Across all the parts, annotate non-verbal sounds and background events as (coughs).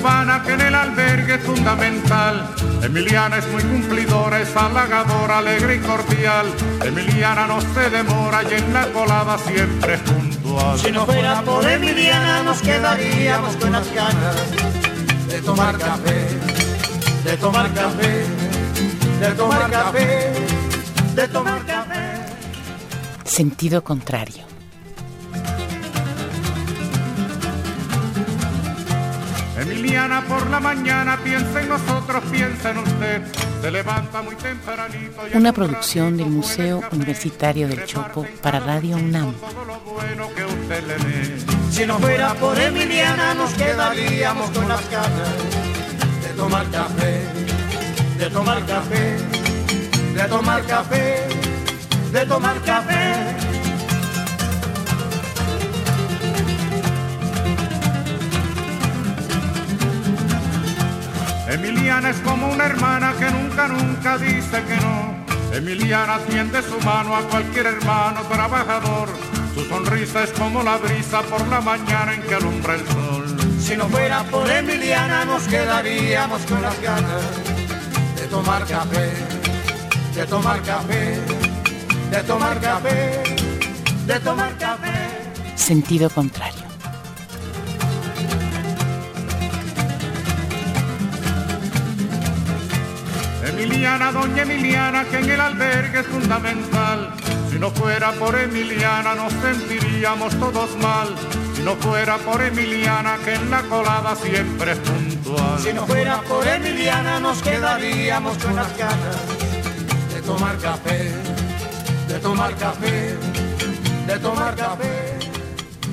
cubana que en el albergue es fundamental. Emiliana es muy cumplidora, es halagadora, alegre y cordial. Emiliana no se demora y en la colada siempre es puntual. Si no fuera por Emiliana nos quedaríamos con las ganas de tomar café, de tomar café, de tomar café, de tomar café. Sentido contrario. Emiliana por la mañana piensa en nosotros, piensa en usted. Se levanta muy tempranito. y Una producción del Museo café. Universitario del Chopo para Radio UNAM. Todo lo bueno que usted le dé. Si no fuera por Emiliana nos quedaríamos con las ganas de tomar café, de tomar café, de tomar café, de tomar café. Emiliana es como una hermana que nunca, nunca dice que no. Emiliana tiende su mano a cualquier hermano trabajador. Su sonrisa es como la brisa por la mañana en que alumbra el sol. Si no fuera por Emiliana nos quedaríamos con las ganas de tomar café, de tomar café, de tomar café, de tomar café. Sentido contrario. Emiliana, doña Emiliana, que en el albergue es fundamental. Si no fuera por Emiliana nos sentiríamos todos mal. Si no fuera por Emiliana, que en la colada siempre es puntual. Si no fuera por Emiliana nos quedaríamos con las ganas de tomar café, de tomar café, de tomar café.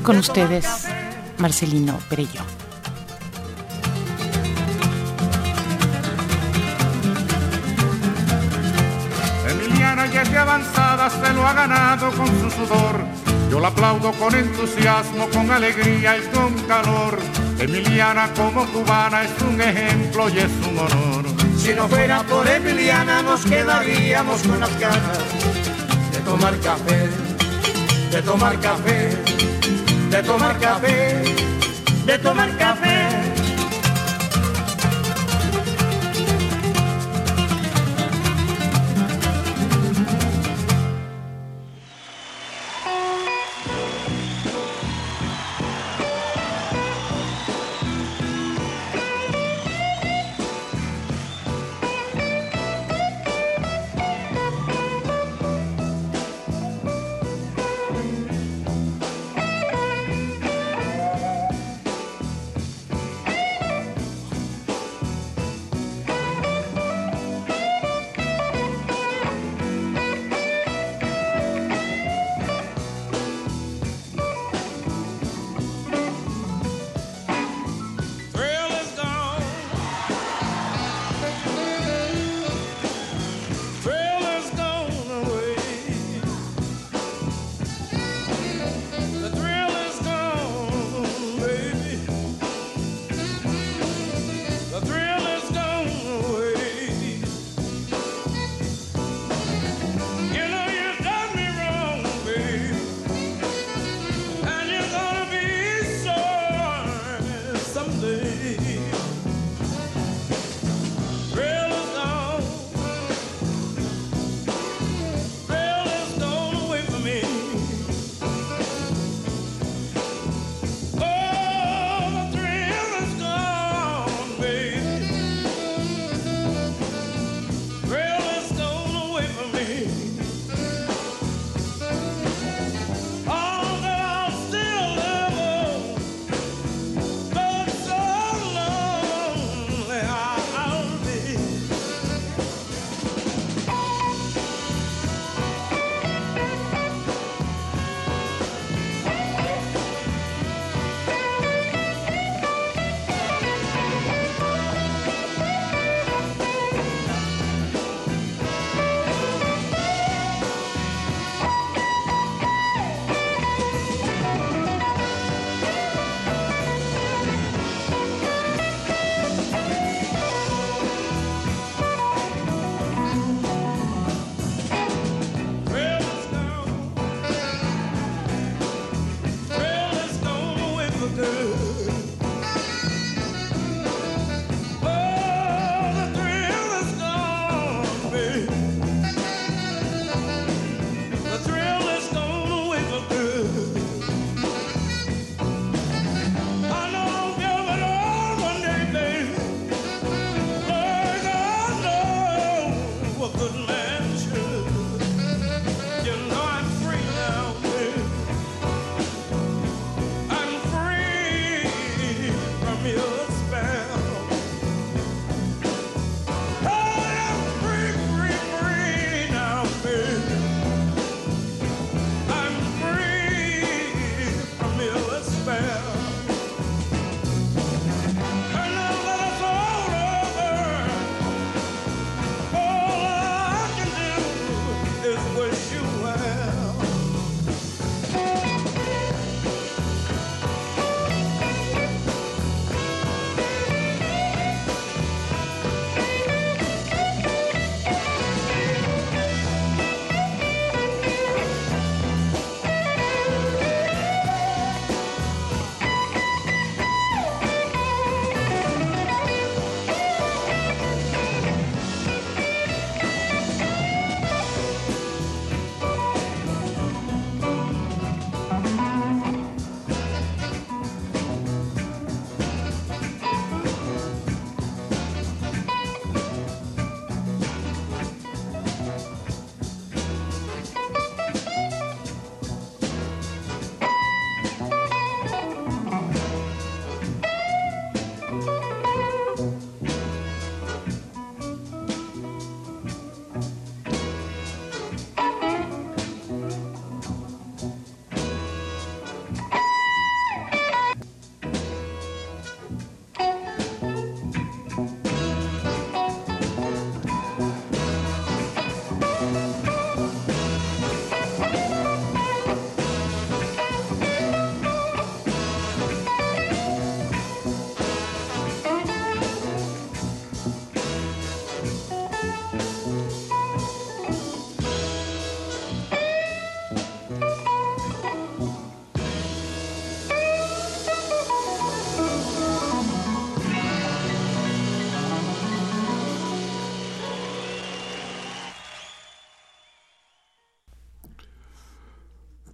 Con ustedes, Marcelino Perello. Emiliana ya es de avanzada, se lo ha ganado con su sudor. Yo la aplaudo con entusiasmo, con alegría y con calor. Emiliana como cubana es un ejemplo y es un honor. Si no fuera por Emiliana nos quedaríamos con las ganas de tomar café, de tomar café, de tomar café, de tomar café.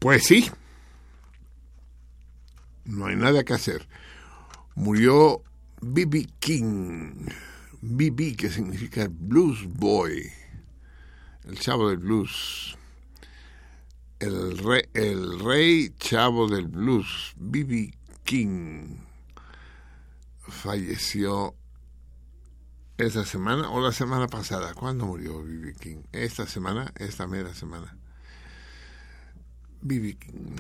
Pues sí, no hay nada que hacer. Murió B.B. King, B.B. que significa Blues Boy, el chavo del blues, el rey, el rey chavo del blues, B.B. King, falleció esta semana o la semana pasada. ¿Cuándo murió B.B. King? Esta semana, esta mera semana. King.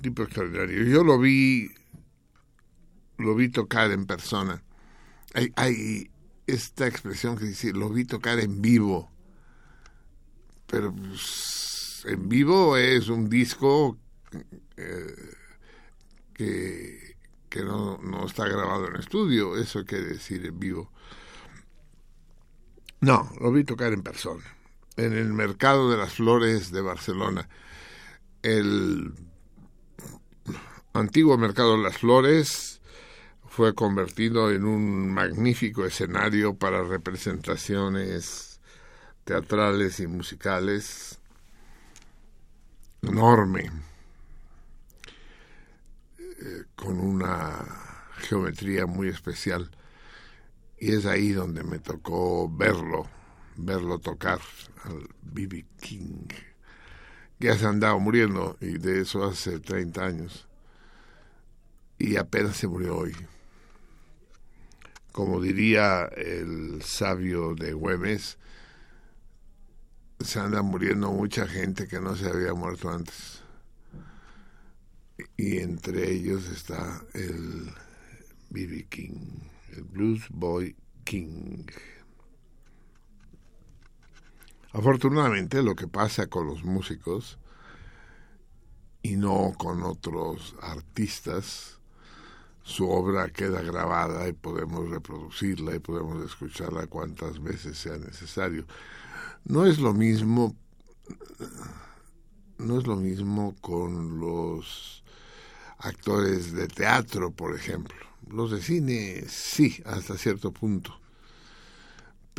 Tipo extraordinario. Yo lo vi, lo vi tocar en persona. Hay, hay esta expresión que dice, lo vi tocar en vivo. Pero pues, en vivo es un disco eh, que, que no, no está grabado en estudio. Eso quiere decir en vivo. No, lo vi tocar en persona en el mercado de las flores de Barcelona. El antiguo mercado de las flores fue convertido en un magnífico escenario para representaciones teatrales y musicales enorme, eh, con una geometría muy especial. Y es ahí donde me tocó verlo verlo tocar al B.B. King. Ya se andaba muriendo y de eso hace 30 años. Y apenas se murió hoy. Como diría el sabio de Güemes, se anda muriendo mucha gente que no se había muerto antes. Y entre ellos está el B.B. King, el Blues Boy King. Afortunadamente lo que pasa con los músicos y no con otros artistas, su obra queda grabada y podemos reproducirla y podemos escucharla cuantas veces sea necesario. No es lo mismo no es lo mismo con los actores de teatro, por ejemplo. Los de cine sí, hasta cierto punto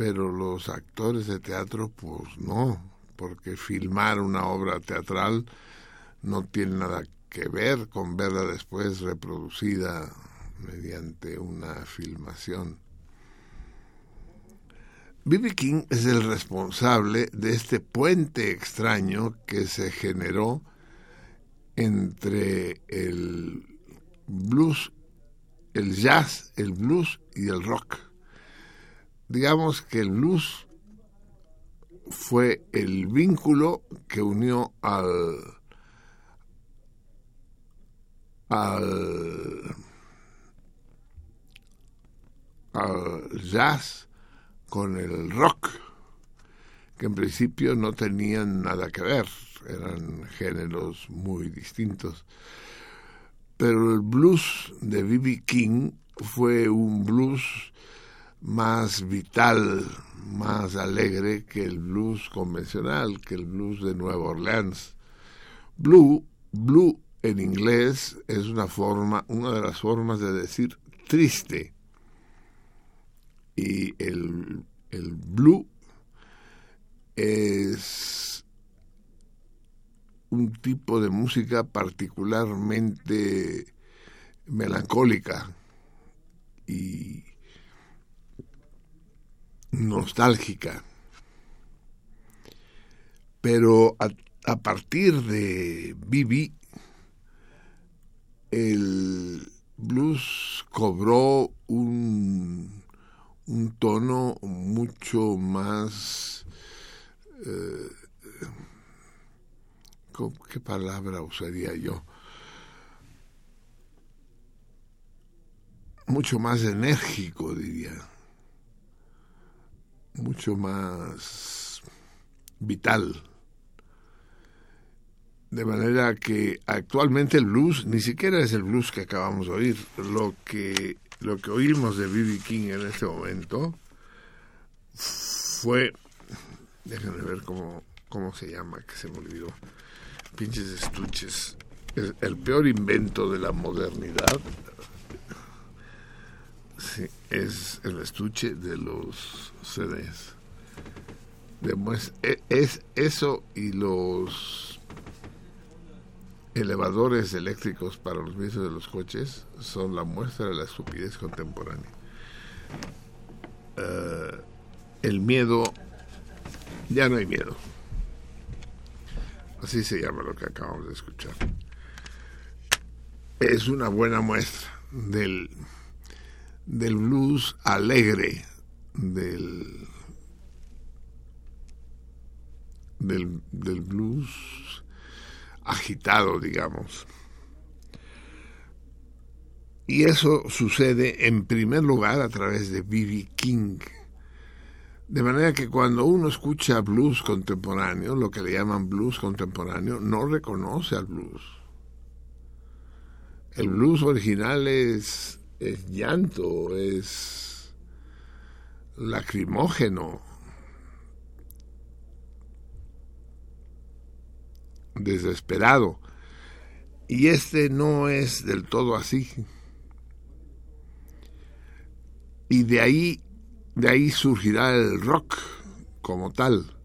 pero los actores de teatro pues no, porque filmar una obra teatral no tiene nada que ver con verla después reproducida mediante una filmación. B.B. King es el responsable de este puente extraño que se generó entre el blues, el jazz, el blues y el rock digamos que el blues fue el vínculo que unió al al, al jazz con el rock, que en principio no tenían nada que ver, eran géneros muy distintos. Pero el blues de B.B. King fue un blues más vital, más alegre que el blues convencional, que el blues de Nueva Orleans. Blue, blue en inglés es una forma, una de las formas de decir triste. Y el, el blue es un tipo de música particularmente melancólica y nostálgica. Pero a, partir de Bibi, el blues cobró un, un tono mucho más... Eh, ¿Qué palabra usaría yo? Mucho más enérgico, diría. Mucho más vital. De manera que actualmente el blues ni siquiera es el blues que acabamos de oír. Lo que, lo que oímos de B.B. King en este momento fue. Déjenme ver cómo, cómo se llama, que se me olvidó. Pinches estuches. Es el peor invento de la modernidad. Sí, es el estuche de los CDs. E, es eso y los elevadores eléctricos para los vicios de los coches son la muestra de la estupidez contemporánea. Eh, el miedo, ya no hay miedo. Así se llama lo que acabamos de escuchar. Es una buena muestra del, del blues alegre, del, del, del blues agitado, digamos. Y eso sucede en primer lugar a través de B.B. King. De manera que cuando uno escucha blues contemporáneo, lo que le llaman blues contemporáneo, no reconoce al blues. El blues original es, es llanto, es lacrimógeno, desesperado. Y este no es del todo así. Y de ahí, de ahí surgirá el rock como tal,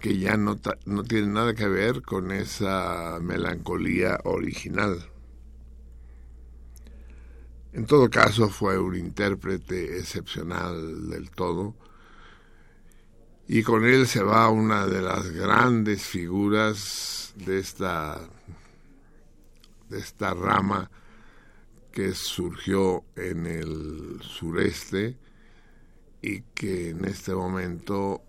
que ya no, no tiene nada que ver con esa melancolía original. En todo caso, fue un intérprete excepcional del todo. Y con él se va una de las grandes figuras de esta de esta rama que surgió en el sureste y que en este momento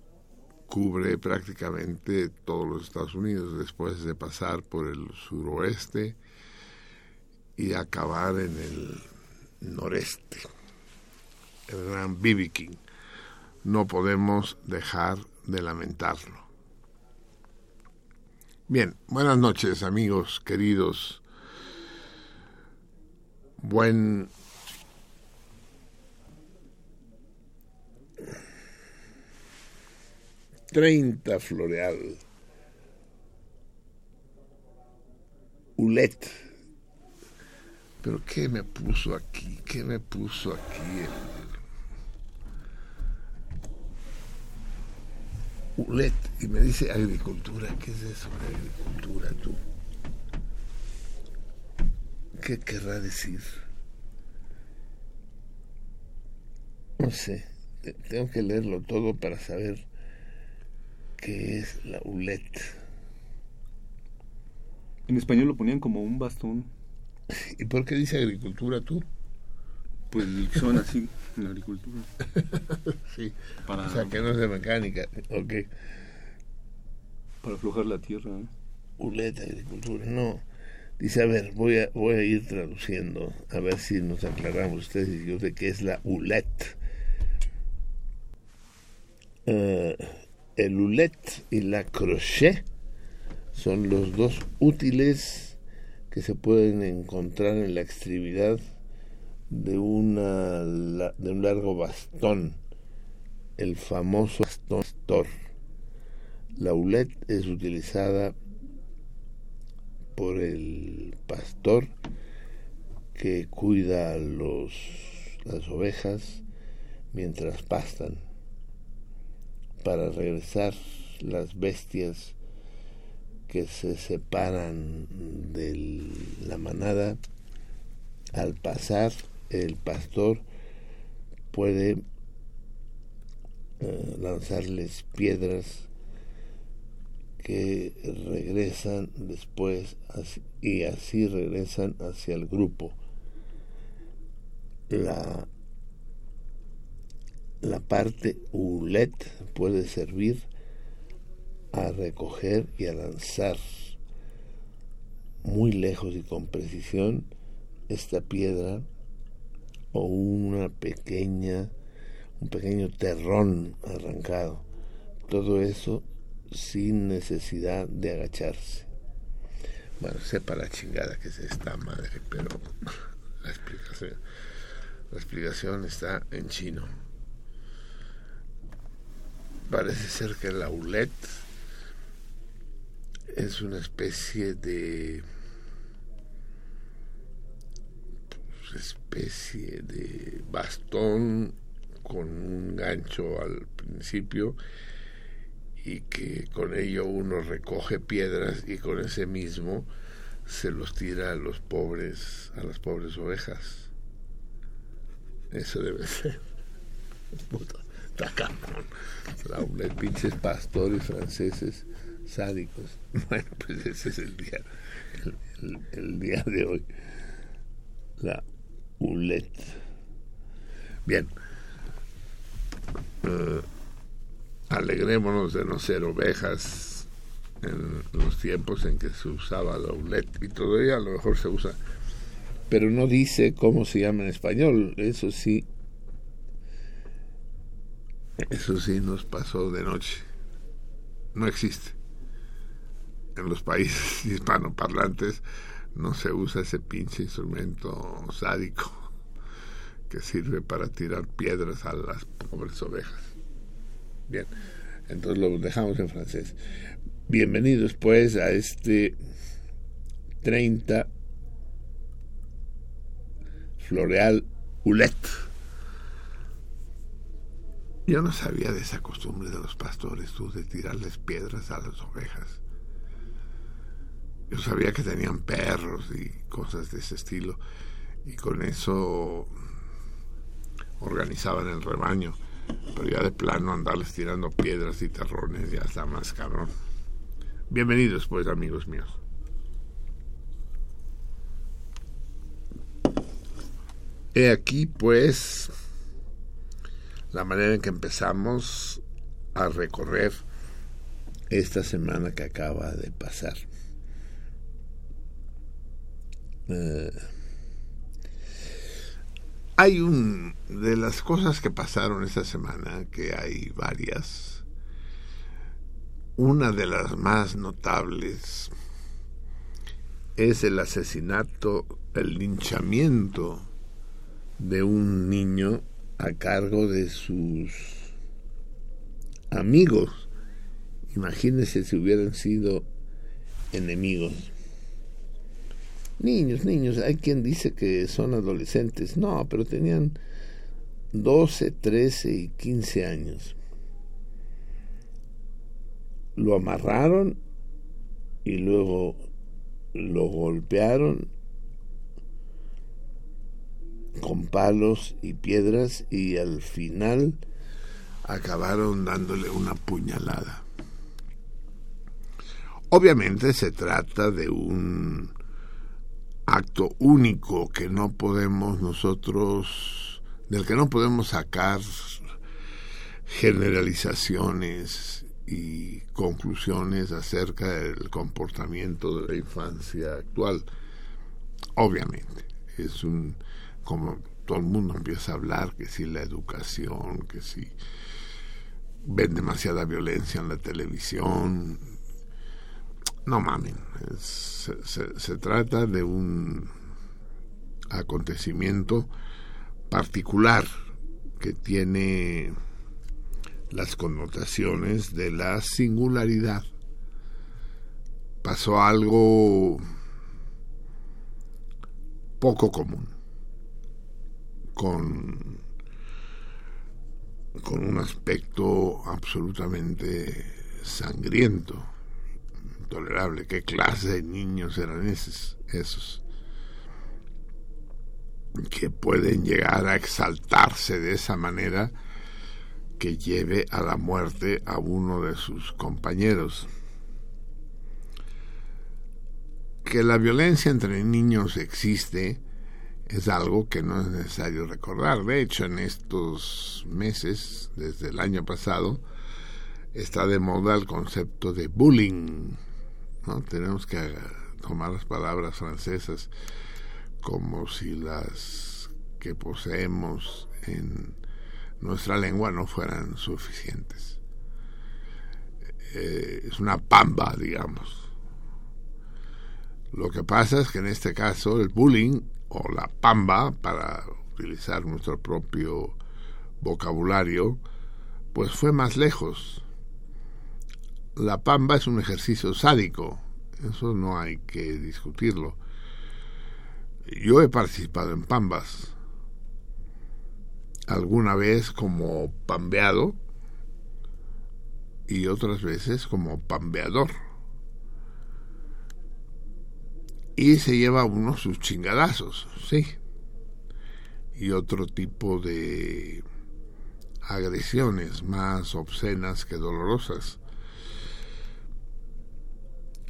cubre prácticamente todos los Estados Unidos después de pasar por el suroeste y acabar en el noreste. El gran B.B. No podemos dejar de lamentarlo. Bien, buenas noches amigos queridos. Buen treinta floreal. Ulet. Pero ¿qué me puso aquí? ¿Qué me puso aquí el ULET y me dice agricultura. ¿Qué es eso de agricultura tú? ¿Qué querrá decir? No sé, tengo que leerlo todo para saber qué es la ULET. En español lo ponían como un bastón. ¿Y por qué dice agricultura tú? Pues son así en la agricultura. (laughs) sí. Para, o sea, que no es de mecánica. Ok. Para aflojar la tierra. ¿eh? Uleta, agricultura. No. Dice, a ver, voy a, voy a ir traduciendo, a ver si nos aclaramos ustedes y yo de qué es la ULET. Uh, el ulet y la crochet son los dos útiles que se pueden encontrar en la extremidad de, una, de un largo bastón, el famoso bastón Thor. La ulet es utilizada por el pastor que cuida los, las ovejas mientras pastan para regresar las bestias que se separan de la manada al pasar el pastor puede eh, lanzarles piedras que regresan después y así regresan hacia el grupo. La, la parte ulet puede servir a recoger y a lanzar muy lejos y con precisión esta piedra o una pequeña un pequeño terrón arrancado todo eso sin necesidad de agacharse. Bueno, sepa la chingada que es esta madre, pero (laughs) la explicación, la explicación está en chino. Parece ser que la ulet es una especie de pues, especie de bastón con un gancho al principio y que con ello uno recoge piedras y con ese mismo se los tira a los pobres, a las pobres ovejas. Eso debe ser. (laughs) Puta, está cabrón. Pinches pastores franceses sádicos. (laughs) Bueno, pues ese es el día, el, día de hoy. La ulet. Bien. Uh, alegrémonos de no ser ovejas en los tiempos en que se usaba la ULET y todavía a lo mejor se usa, pero no dice cómo se llama en español, eso sí, eso sí nos pasó de noche, no existe. En los países (laughs) hispanoparlantes no se usa ese pinche instrumento sádico que sirve para tirar piedras a las pobres ovejas. Bien, entonces lo dejamos en francés. Bienvenidos pues a este 30 Floreal Ulet. Yo no sabía de esa costumbre de los pastores, tú, de tirarles piedras a las ovejas. Yo sabía que tenían perros y cosas de ese estilo, y con eso organizaban el rebaño pero ya de plano andarles tirando piedras y terrones ya está más cabrón. Bienvenidos pues amigos míos. He aquí pues la manera en que empezamos a recorrer esta semana que acaba de pasar. Eh, hay un de las cosas que pasaron esta semana, que hay varias. Una de las más notables es el asesinato, el linchamiento de un niño a cargo de sus amigos. Imagínense si hubieran sido enemigos. Niños, niños, hay quien dice que son adolescentes. No, pero tenían 12, 13 y 15 años. Lo amarraron y luego lo golpearon con palos y piedras y al final acabaron dándole una puñalada. Obviamente se trata de un acto único que no podemos nosotros, del que no podemos sacar generalizaciones y conclusiones acerca del comportamiento de la infancia actual. Obviamente, es un, como todo el mundo empieza a hablar, que si la educación, que si ven demasiada violencia en la televisión. No mamen, se trata de un acontecimiento particular que tiene las connotaciones de la singularidad. Pasó algo poco común con con un aspecto absolutamente sangriento, intolerable. ¿Qué clase de niños eran esos? esos? que pueden llegar a exaltarse de esa manera que lleve a la muerte a uno de sus compañeros. Que la violencia entre niños existe es algo que no es necesario recordar. De hecho, en estos meses, desde el año pasado, está de moda el concepto de bullying. ¿No? Tenemos que tomar las palabras francesas como si las que poseemos en nuestra lengua no fueran suficientes. Eh, es una pamba, digamos. Lo que pasa es que en este caso el bullying o la pamba, para utilizar nuestro propio vocabulario, pues fue más lejos. La pamba es un ejercicio sádico, eso no hay que discutirlo. Yo he participado en pambas, alguna vez como pambeado y otras veces como pambeador. Y se lleva uno sus chingadazos, sí. Y otro tipo de agresiones más obscenas que dolorosas.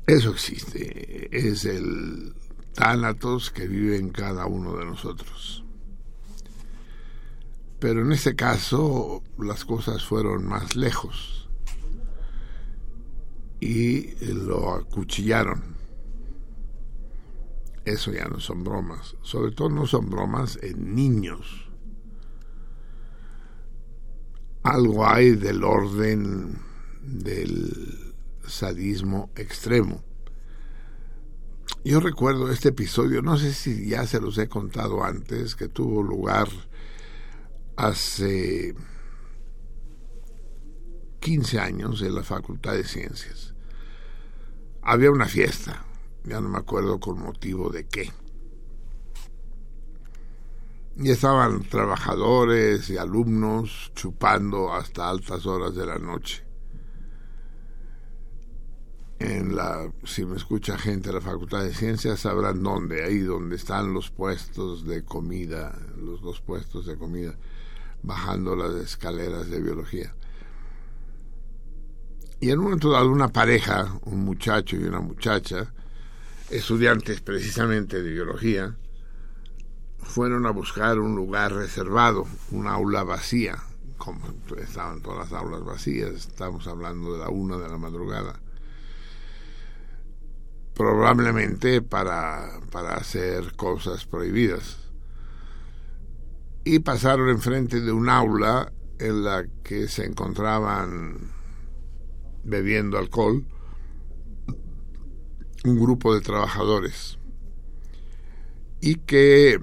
Eso existe, es el tánatos que vive en cada uno de nosotros. Pero en este caso las cosas fueron más lejos y lo acuchillaron. Eso ya no son bromas, sobre todo no son bromas en niños. Algo hay del orden del sadismo extremo. Yo recuerdo este episodio, no sé si ya se los he contado antes, que tuvo lugar hace 15 años en la Facultad de Ciencias. Había una fiesta, ya no me acuerdo con motivo de qué. Y estaban trabajadores y alumnos chupando hasta altas horas de la noche en la, si me escucha gente de la Facultad de Ciencias, sabrán dónde, ahí donde están los puestos de comida, los dos puestos de comida, bajando las escaleras de biología. Y en un momento dado una pareja, un muchacho y una muchacha, estudiantes precisamente de biología, fueron a buscar un lugar reservado, un aula vacía, como estaban todas las aulas vacías, estamos hablando de la una de la madrugada probablemente para, para hacer cosas prohibidas. Y pasaron enfrente de un aula en la que se encontraban bebiendo alcohol un grupo de trabajadores y que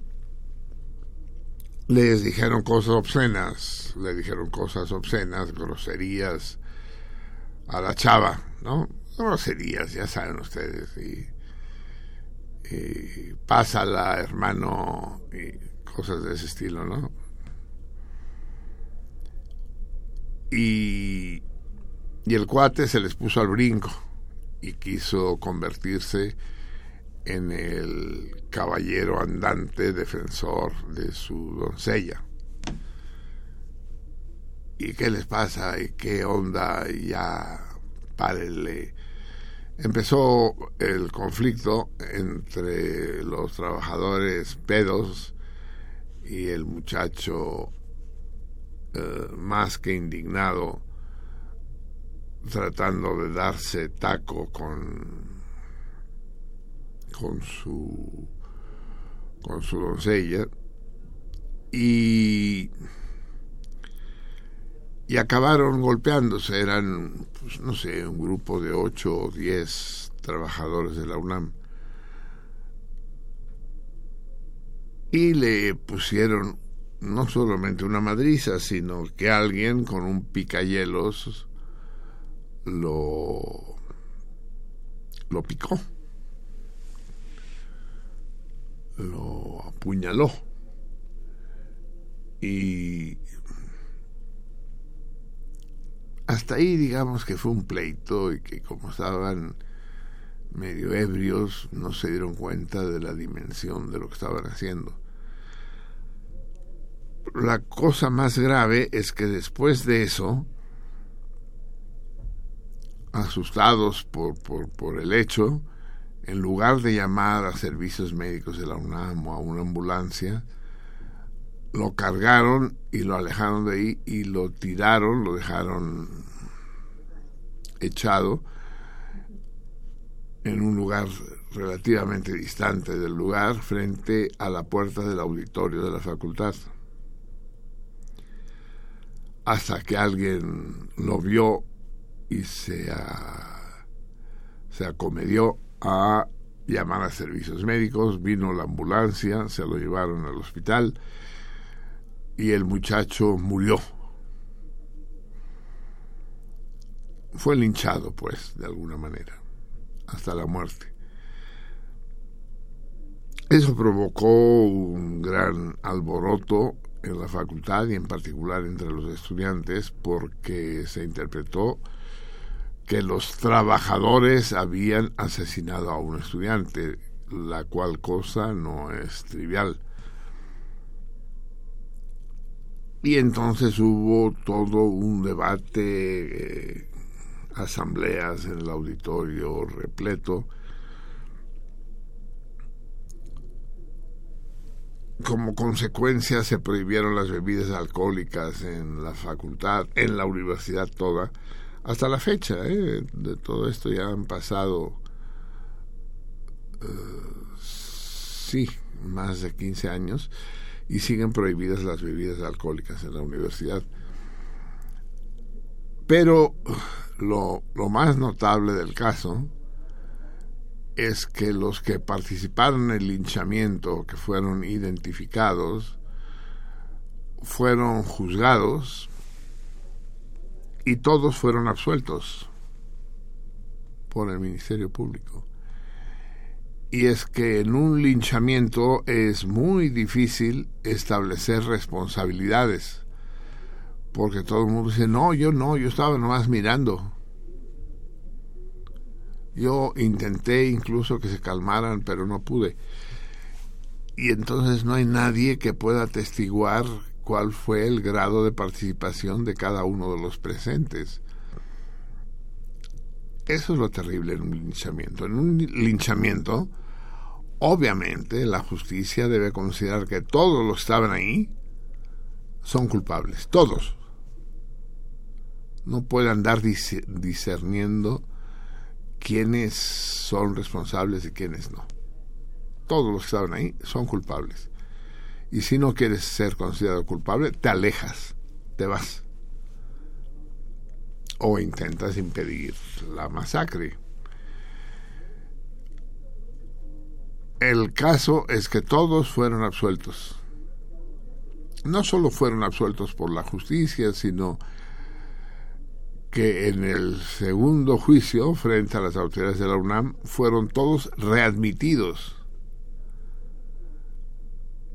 les dijeron cosas obscenas, le dijeron cosas obscenas, groserías a la chava, ¿no? Groserías, ya saben ustedes, y, y pásala, hermano, y cosas de ese estilo, ¿no? Y, y el cuate se les puso al brinco y quiso convertirse en el caballero andante defensor de su doncella. ¿Y qué les pasa? ¿Y qué onda? Y ya párenle. Empezó el conflicto entre los trabajadores pedos y el muchacho eh, más que indignado tratando de darse taco con con su con su doncella. Y y acabaron golpeándose. Eran, pues, no sé, un grupo de ocho o diez trabajadores de la UNAM. Y le pusieron no solamente una madriza, sino que alguien con un picayelos lo, lo picó, lo apuñaló. Y hasta ahí digamos que fue un pleito y que como estaban medio ebrios no se dieron cuenta de la dimensión de lo que estaban haciendo. La cosa más grave es que después de eso, asustados por, por, por el hecho, en lugar de llamar a servicios médicos de la UNAM o a una ambulancia, lo cargaron y lo alejaron de ahí y lo tiraron, lo dejaron echado en un lugar relativamente distante del lugar, frente a la puerta del auditorio de la facultad. Hasta que alguien lo vio y se, se acomedió a llamar a servicios médicos, vino la ambulancia, se lo llevaron al hospital y el muchacho murió. Fue linchado, pues, de alguna manera, hasta la muerte. Eso provocó un gran alboroto en la facultad y en particular entre los estudiantes porque se interpretó que los trabajadores habían asesinado a un estudiante, la cual cosa no es trivial. Y entonces hubo todo un debate, eh, asambleas en el auditorio repleto, como consecuencia se prohibieron las bebidas alcohólicas en la facultad, en la universidad toda, hasta la fecha ¿eh? de todo esto ya han pasado, uh, sí, más de 15 años y siguen prohibidas las bebidas alcohólicas en la universidad. Pero lo, lo más notable del caso es que los que participaron en el linchamiento, que fueron identificados, fueron juzgados y todos fueron absueltos por el Ministerio Público. Y es que en un linchamiento es muy difícil establecer responsabilidades, porque todo el mundo dice, no, yo no, yo estaba nomás mirando. Yo intenté incluso que se calmaran, pero no pude. Y entonces no hay nadie que pueda atestiguar cuál fue el grado de participación de cada uno de los presentes. Eso es lo terrible en un linchamiento. En un linchamiento, obviamente, la justicia debe considerar que todos los que estaban ahí son culpables, todos. No puede andar discerniendo quiénes son responsables y quiénes no. Todos los que estaban ahí son culpables. Y si no quieres ser considerado culpable, te alejas, te vas. O intentas impedir la masacre. El caso es que todos fueron absueltos. No solo fueron absueltos por la justicia, sino que en el segundo juicio frente a las autoridades de la UNAM fueron todos readmitidos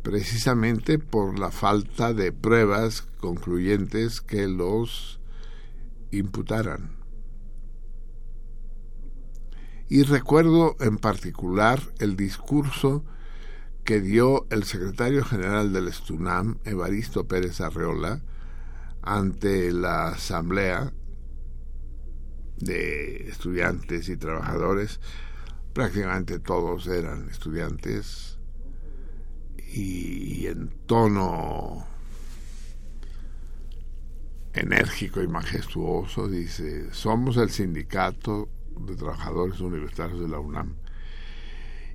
precisamente por la falta de pruebas concluyentes que los imputaran. Y recuerdo en particular el discurso que dio el secretario general del Estunam, Evaristo Pérez Arreola, ante la asamblea de estudiantes y trabajadores, prácticamente todos eran estudiantes y en tono enérgico y majestuoso dice, somos el sindicato de trabajadores universitarios de la UNAM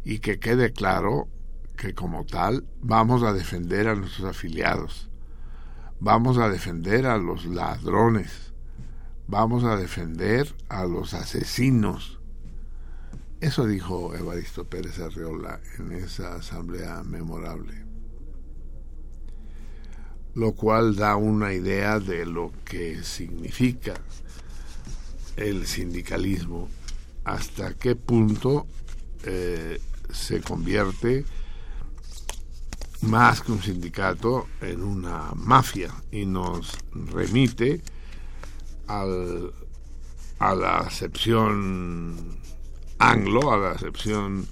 y que quede claro que como tal vamos a defender a nuestros afiliados, vamos a defender a los ladrones, vamos a defender a los asesinos. Eso dijo Evaristo Pérez Arreola en esa asamblea memorable. Lo cual da una idea de lo que significa el sindicalismo, hasta qué punto eh, se convierte más que un sindicato en una mafia y nos remite al, a la acepción anglo, a la acepción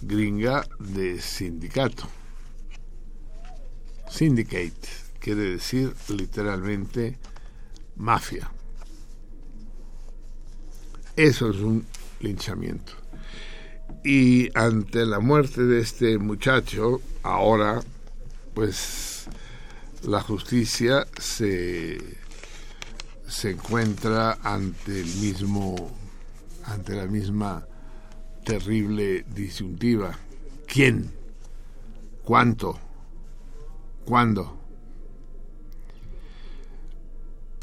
gringa de sindicato. Syndicate quiere decir literalmente mafia. Eso es un linchamiento. Y ante la muerte de este muchacho, ahora, pues la justicia se, se encuentra ante el mismo, ante la misma terrible disyuntiva. ¿Quién? ¿Cuánto? ¿Cuándo?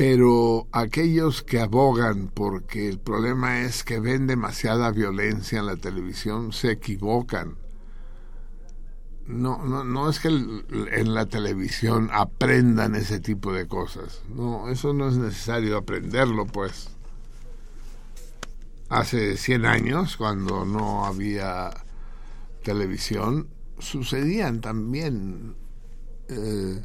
Pero aquellos que abogan porque el problema es que ven demasiada violencia en la televisión se equivocan. No, no, no es que en la televisión aprendan ese tipo de cosas. No, eso no es necesario aprenderlo, pues. Hace 100 años, cuando no había televisión, sucedían también eh,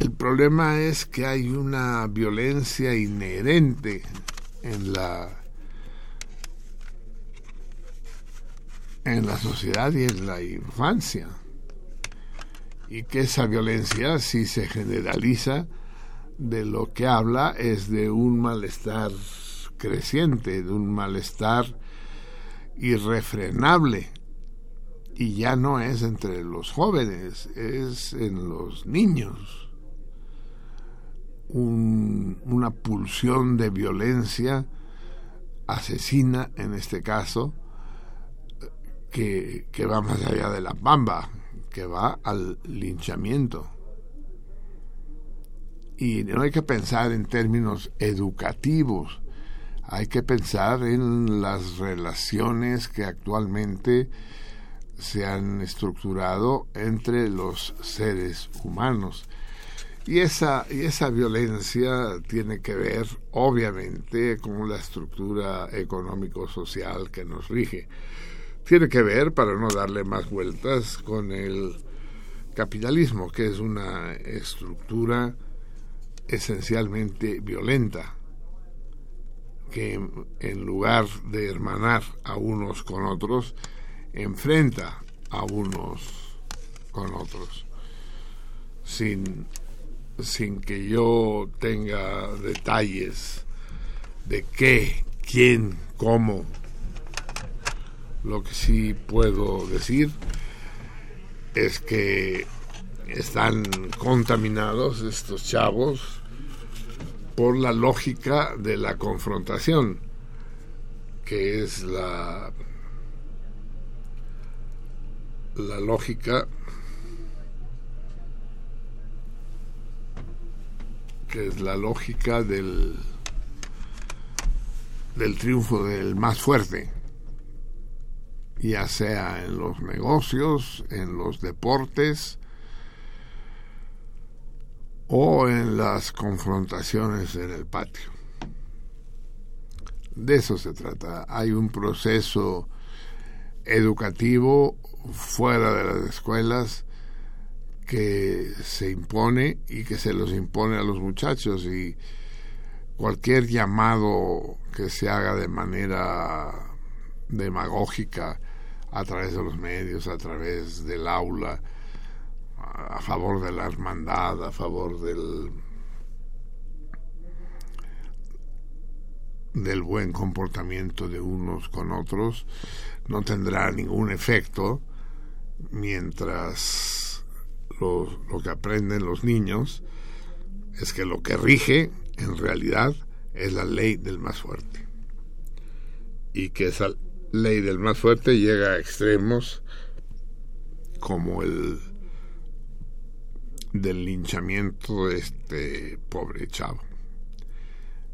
el problema es que hay una violencia inherente en la en la sociedad y en la infancia. Y que esa violencia si se generaliza de lo que habla es de un malestar creciente, de un malestar irrefrenable. Y ya no es entre los jóvenes, es en los niños una pulsión de violencia asesina en este caso que, que va más allá de la bamba, que va al linchamiento. Y no hay que pensar en términos educativos, hay que pensar en las relaciones que actualmente se han estructurado entre los seres humanos y esa, y esa violencia tiene que ver, obviamente, con la estructura económico-social que nos rige. Tiene que ver, para no darle más vueltas, con el capitalismo, que es una estructura esencialmente violenta, que en lugar de hermanar a unos con otros, enfrenta a unos con otros, sin sin que yo tenga detalles de qué, quién, cómo. Lo que sí puedo decir es que están contaminados estos chavos por la lógica de la confrontación, que es la, la lógica que es la lógica del, del triunfo del más fuerte, ya sea en los negocios, en los deportes o en las confrontaciones en el patio. De eso se trata. Hay un proceso educativo fuera de las escuelas que se impone y que se los impone a los muchachos. Y cualquier llamado que se haga de manera demagógica a través de los medios, a través del aula, a favor de la hermandad, a favor del del buen comportamiento de unos con otros, no tendrá ningún efecto mientras lo, que aprenden los niños es que lo que rige en realidad es la ley del más fuerte y que esa ley del más fuerte llega a extremos como el del linchamiento de este pobre chavo.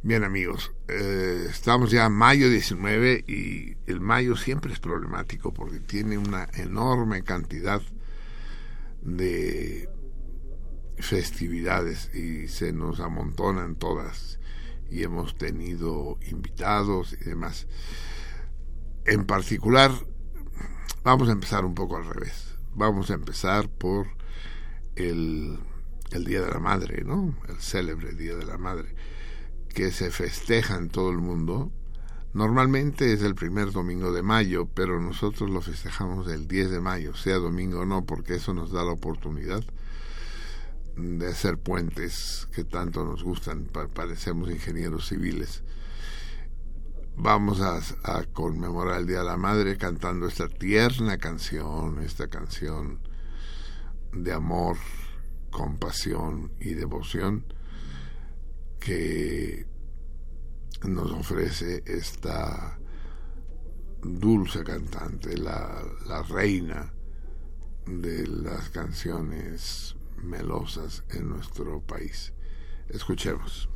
Bien amigos, eh, estamos ya en mayo 19 y el mayo siempre es problemático porque tiene una enorme cantidad de festividades y se nos amontonan todas y hemos tenido invitados y demás. En particular, vamos a empezar un poco al revés. Vamos a empezar por el, el Día de la Madre, ¿no? El célebre Día de la Madre, que se festeja en todo el mundo. Normalmente es el primer domingo de mayo, pero nosotros lo festejamos el 10 de mayo, sea domingo o no, porque eso nos da la oportunidad de hacer puentes que tanto nos gustan, parecemos ingenieros civiles. Vamos a, a, conmemorar el Día de la Madre cantando esta tierna canción, esta canción de amor, compasión y devoción que nos ofrece esta dulce cantante, la, la reina de las canciones melosas en nuestro país. Escuchemos.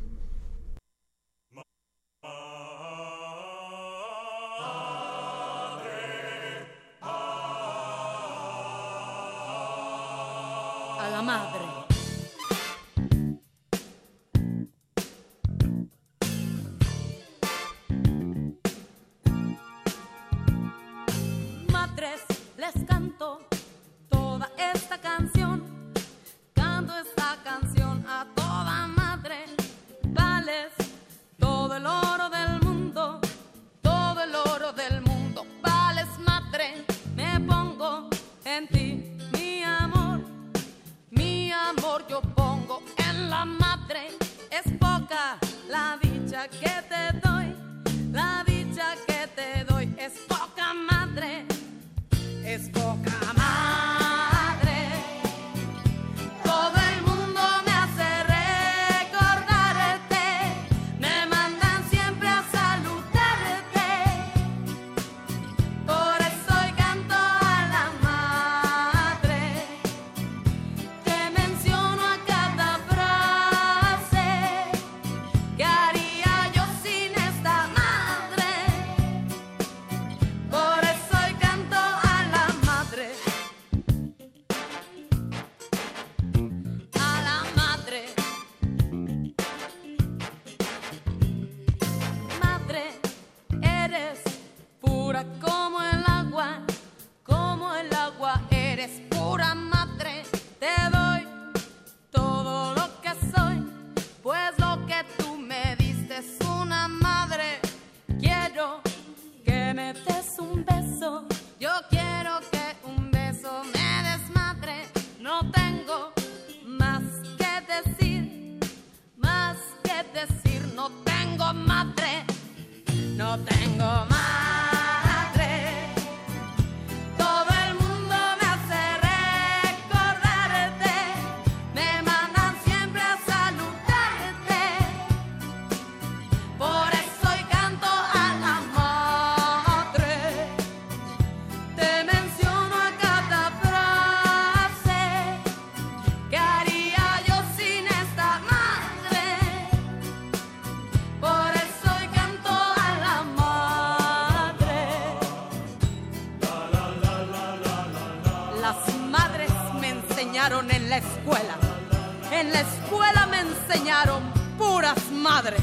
En la escuela me enseñaron puras madres.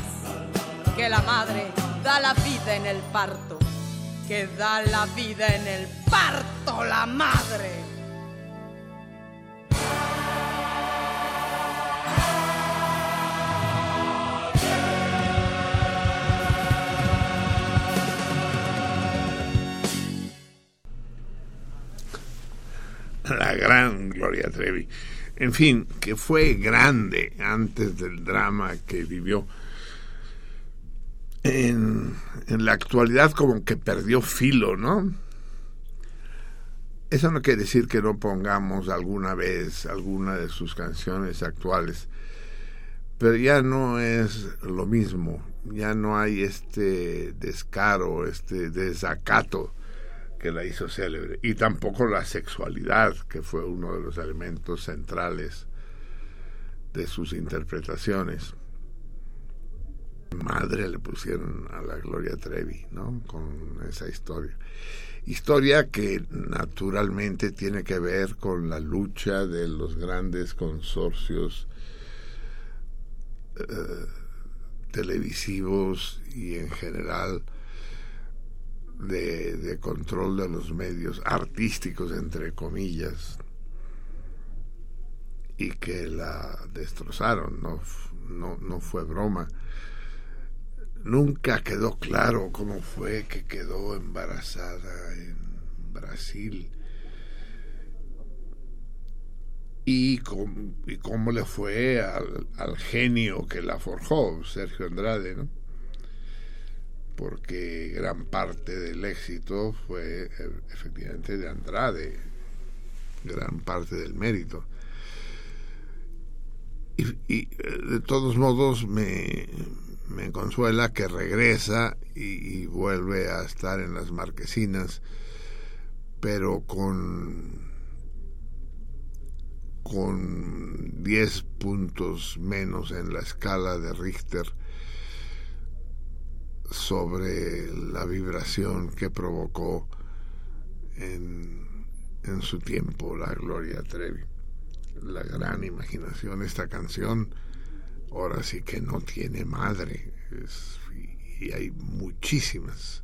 Que la madre da la vida en el parto. Que da la vida en el parto la madre. la gran Gloria Trevi. En fin, que fue grande antes del drama que vivió. En, en la actualidad como que perdió filo, ¿no? Eso no quiere decir que no pongamos alguna vez alguna de sus canciones actuales, pero ya no es lo mismo, ya no hay este descaro, este desacato que la hizo célebre, y tampoco la sexualidad, que fue uno de los elementos centrales de sus interpretaciones. Madre le pusieron a la Gloria Trevi, ¿no? Con esa historia. Historia que naturalmente tiene que ver con la lucha de los grandes consorcios eh, televisivos y en general de, control de los medios artísticos, entre comillas, y que la destrozaron, no, no, no fue broma. Nunca quedó claro cómo fue que quedó embarazada en Brasil y, com, y cómo le fue al, al, genio que la forjó, Sergio Andrade, ¿no? Porque gran parte del éxito fue efectivamente de Andrade, gran parte del mérito. Y, y de todos modos me, me consuela que regresa y, y, vuelve a estar en las marquesinas, pero con con 10 puntos menos en la escala de Richter sobre la vibración que provocó en, en su tiempo la Gloria Trevi. La gran imaginación, esta canción ahora sí que no tiene madre y, hay muchísimas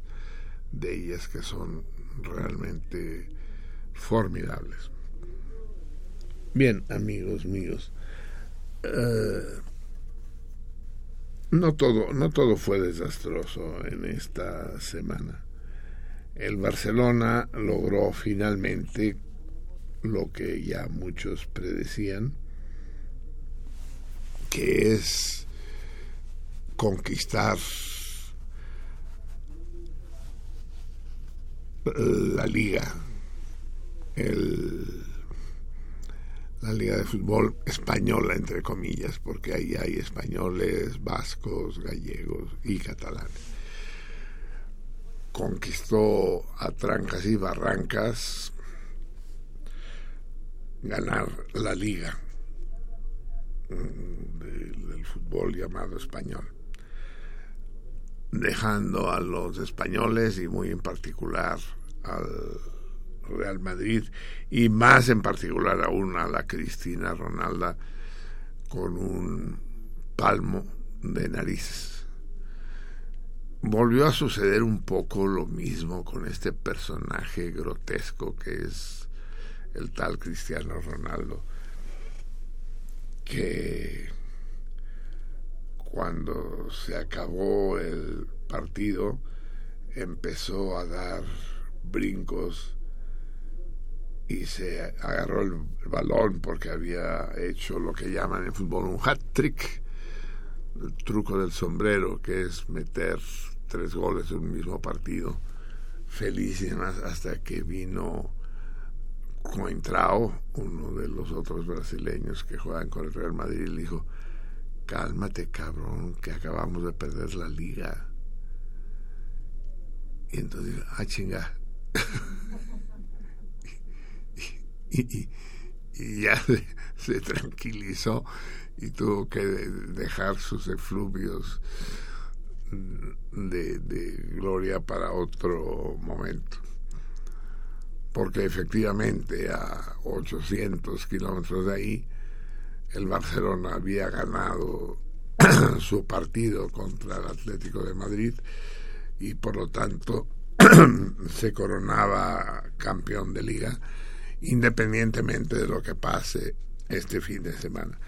de ellas que son realmente formidables. Bien, amigos míos, uh, no todo, no todo fue desastroso en esta semana. El Barcelona logró finalmente lo que ya muchos predecían, que es conquistar la liga, el la Liga de Fútbol española, entre comillas, porque ahí hay españoles, vascos, gallegos y catalanes. Conquistó a trancas y barrancas ganar la liga del, del fútbol llamado español, dejando a los españoles y muy en particular al Real Madrid y más en particular aún a la Cristina Ronalda con un palmo de narices. Volvió a suceder un poco lo mismo con este personaje grotesco que es el tal Cristiano Ronaldo, que cuando se acabó el partido empezó a dar brincos y se agarró el balón porque había hecho lo que llaman en fútbol un hat trick, el truco del sombrero, que es meter tres goles en un mismo partido, feliz y demás, hasta que vino Coentrao, uno de los otros brasileños que juegan con el Real Madrid, y le dijo, cálmate cabrón, que acabamos de perder la liga. Y entonces, ah, chinga. (laughs) y, ya (laughs) se, tranquilizó y tuvo que dejar sus efluvios de, de gloria para otro momento. Porque efectivamente a 800 kilómetros de ahí el Barcelona había ganado (clears throat) su partido contra el Atlético de Madrid y por lo tanto (clears throat) se coronaba campeón de liga independientemente de lo que pase este fin de semana.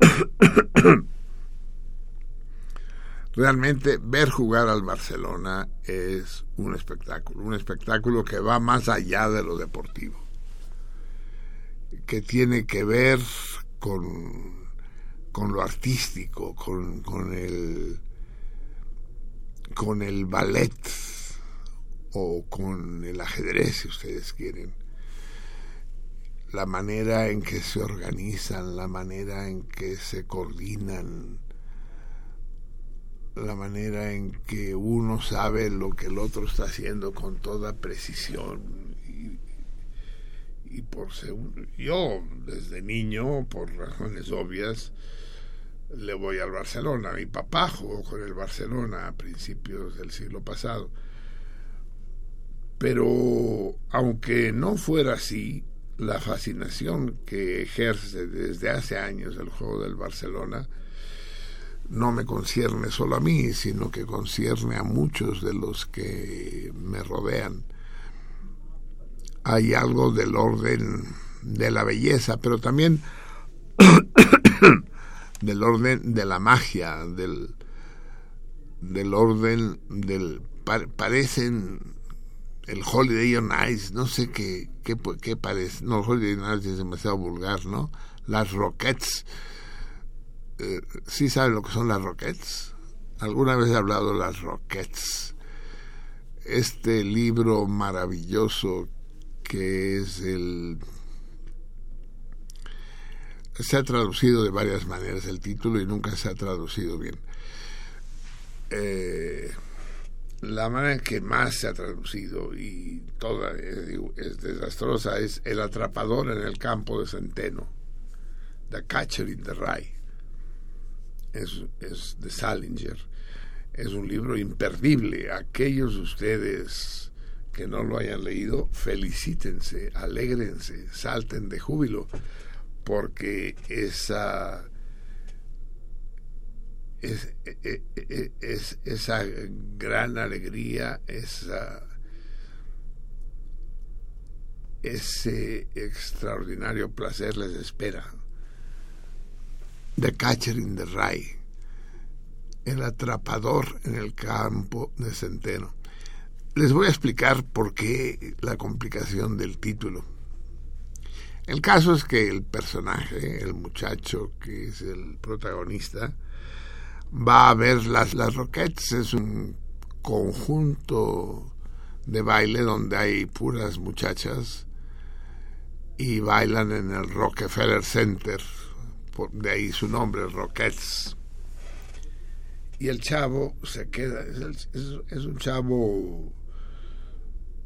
(coughs) Realmente ver jugar al Barcelona es un espectáculo, un espectáculo que va más allá de lo deportivo, que tiene que ver con, con lo artístico, con, con, el, con el ballet o con el ajedrez, si ustedes quieren la manera en que se organizan, la manera en que se coordinan, la manera en que uno sabe lo que el otro está haciendo con toda precisión y, por yo desde niño, por razones obvias, le voy al Barcelona. Mi papá jugó con el Barcelona a principios del siglo pasado. Pero aunque no fuera así, la fascinación que ejerce desde hace años el juego del Barcelona no me concierne solo a mí, sino que concierne a muchos de los que me rodean. Hay algo del orden de la belleza, pero también (coughs) del orden de la magia, del, del orden del... parecen el Holiday on Ice, no sé qué, qué, qué parece, no, el Holiday on Ice es demasiado vulgar, ¿no? Las Rockets, eh, ¿sí saben lo que son las Rockets? Alguna vez he hablado de las Rockets, este libro maravilloso que es el se ha traducido de varias maneras el título y nunca se ha traducido bien. Eh, la manera en que más se ha traducido y toda es, desastrosa es El atrapador en el campo de centeno, The Catcher in the Rye, es, es de Salinger. Es un libro imperdible. Aquellos de ustedes que no lo hayan leído, felicítense, alégrense, salten de júbilo porque esa es, e, e, e, es, esa gran alegría, ese extraordinario placer les espera. The Catcher in the Rye, el atrapador en el campo de centeno. Les voy a explicar por qué la complicación del título. El caso es que el personaje, el muchacho que es el protagonista, va a ver las, las Roquettes. Es un conjunto de baile donde hay puras muchachas y bailan en el Rockefeller Center, de ahí su nombre, Roquettes. Y el chavo se queda, es, es un chavo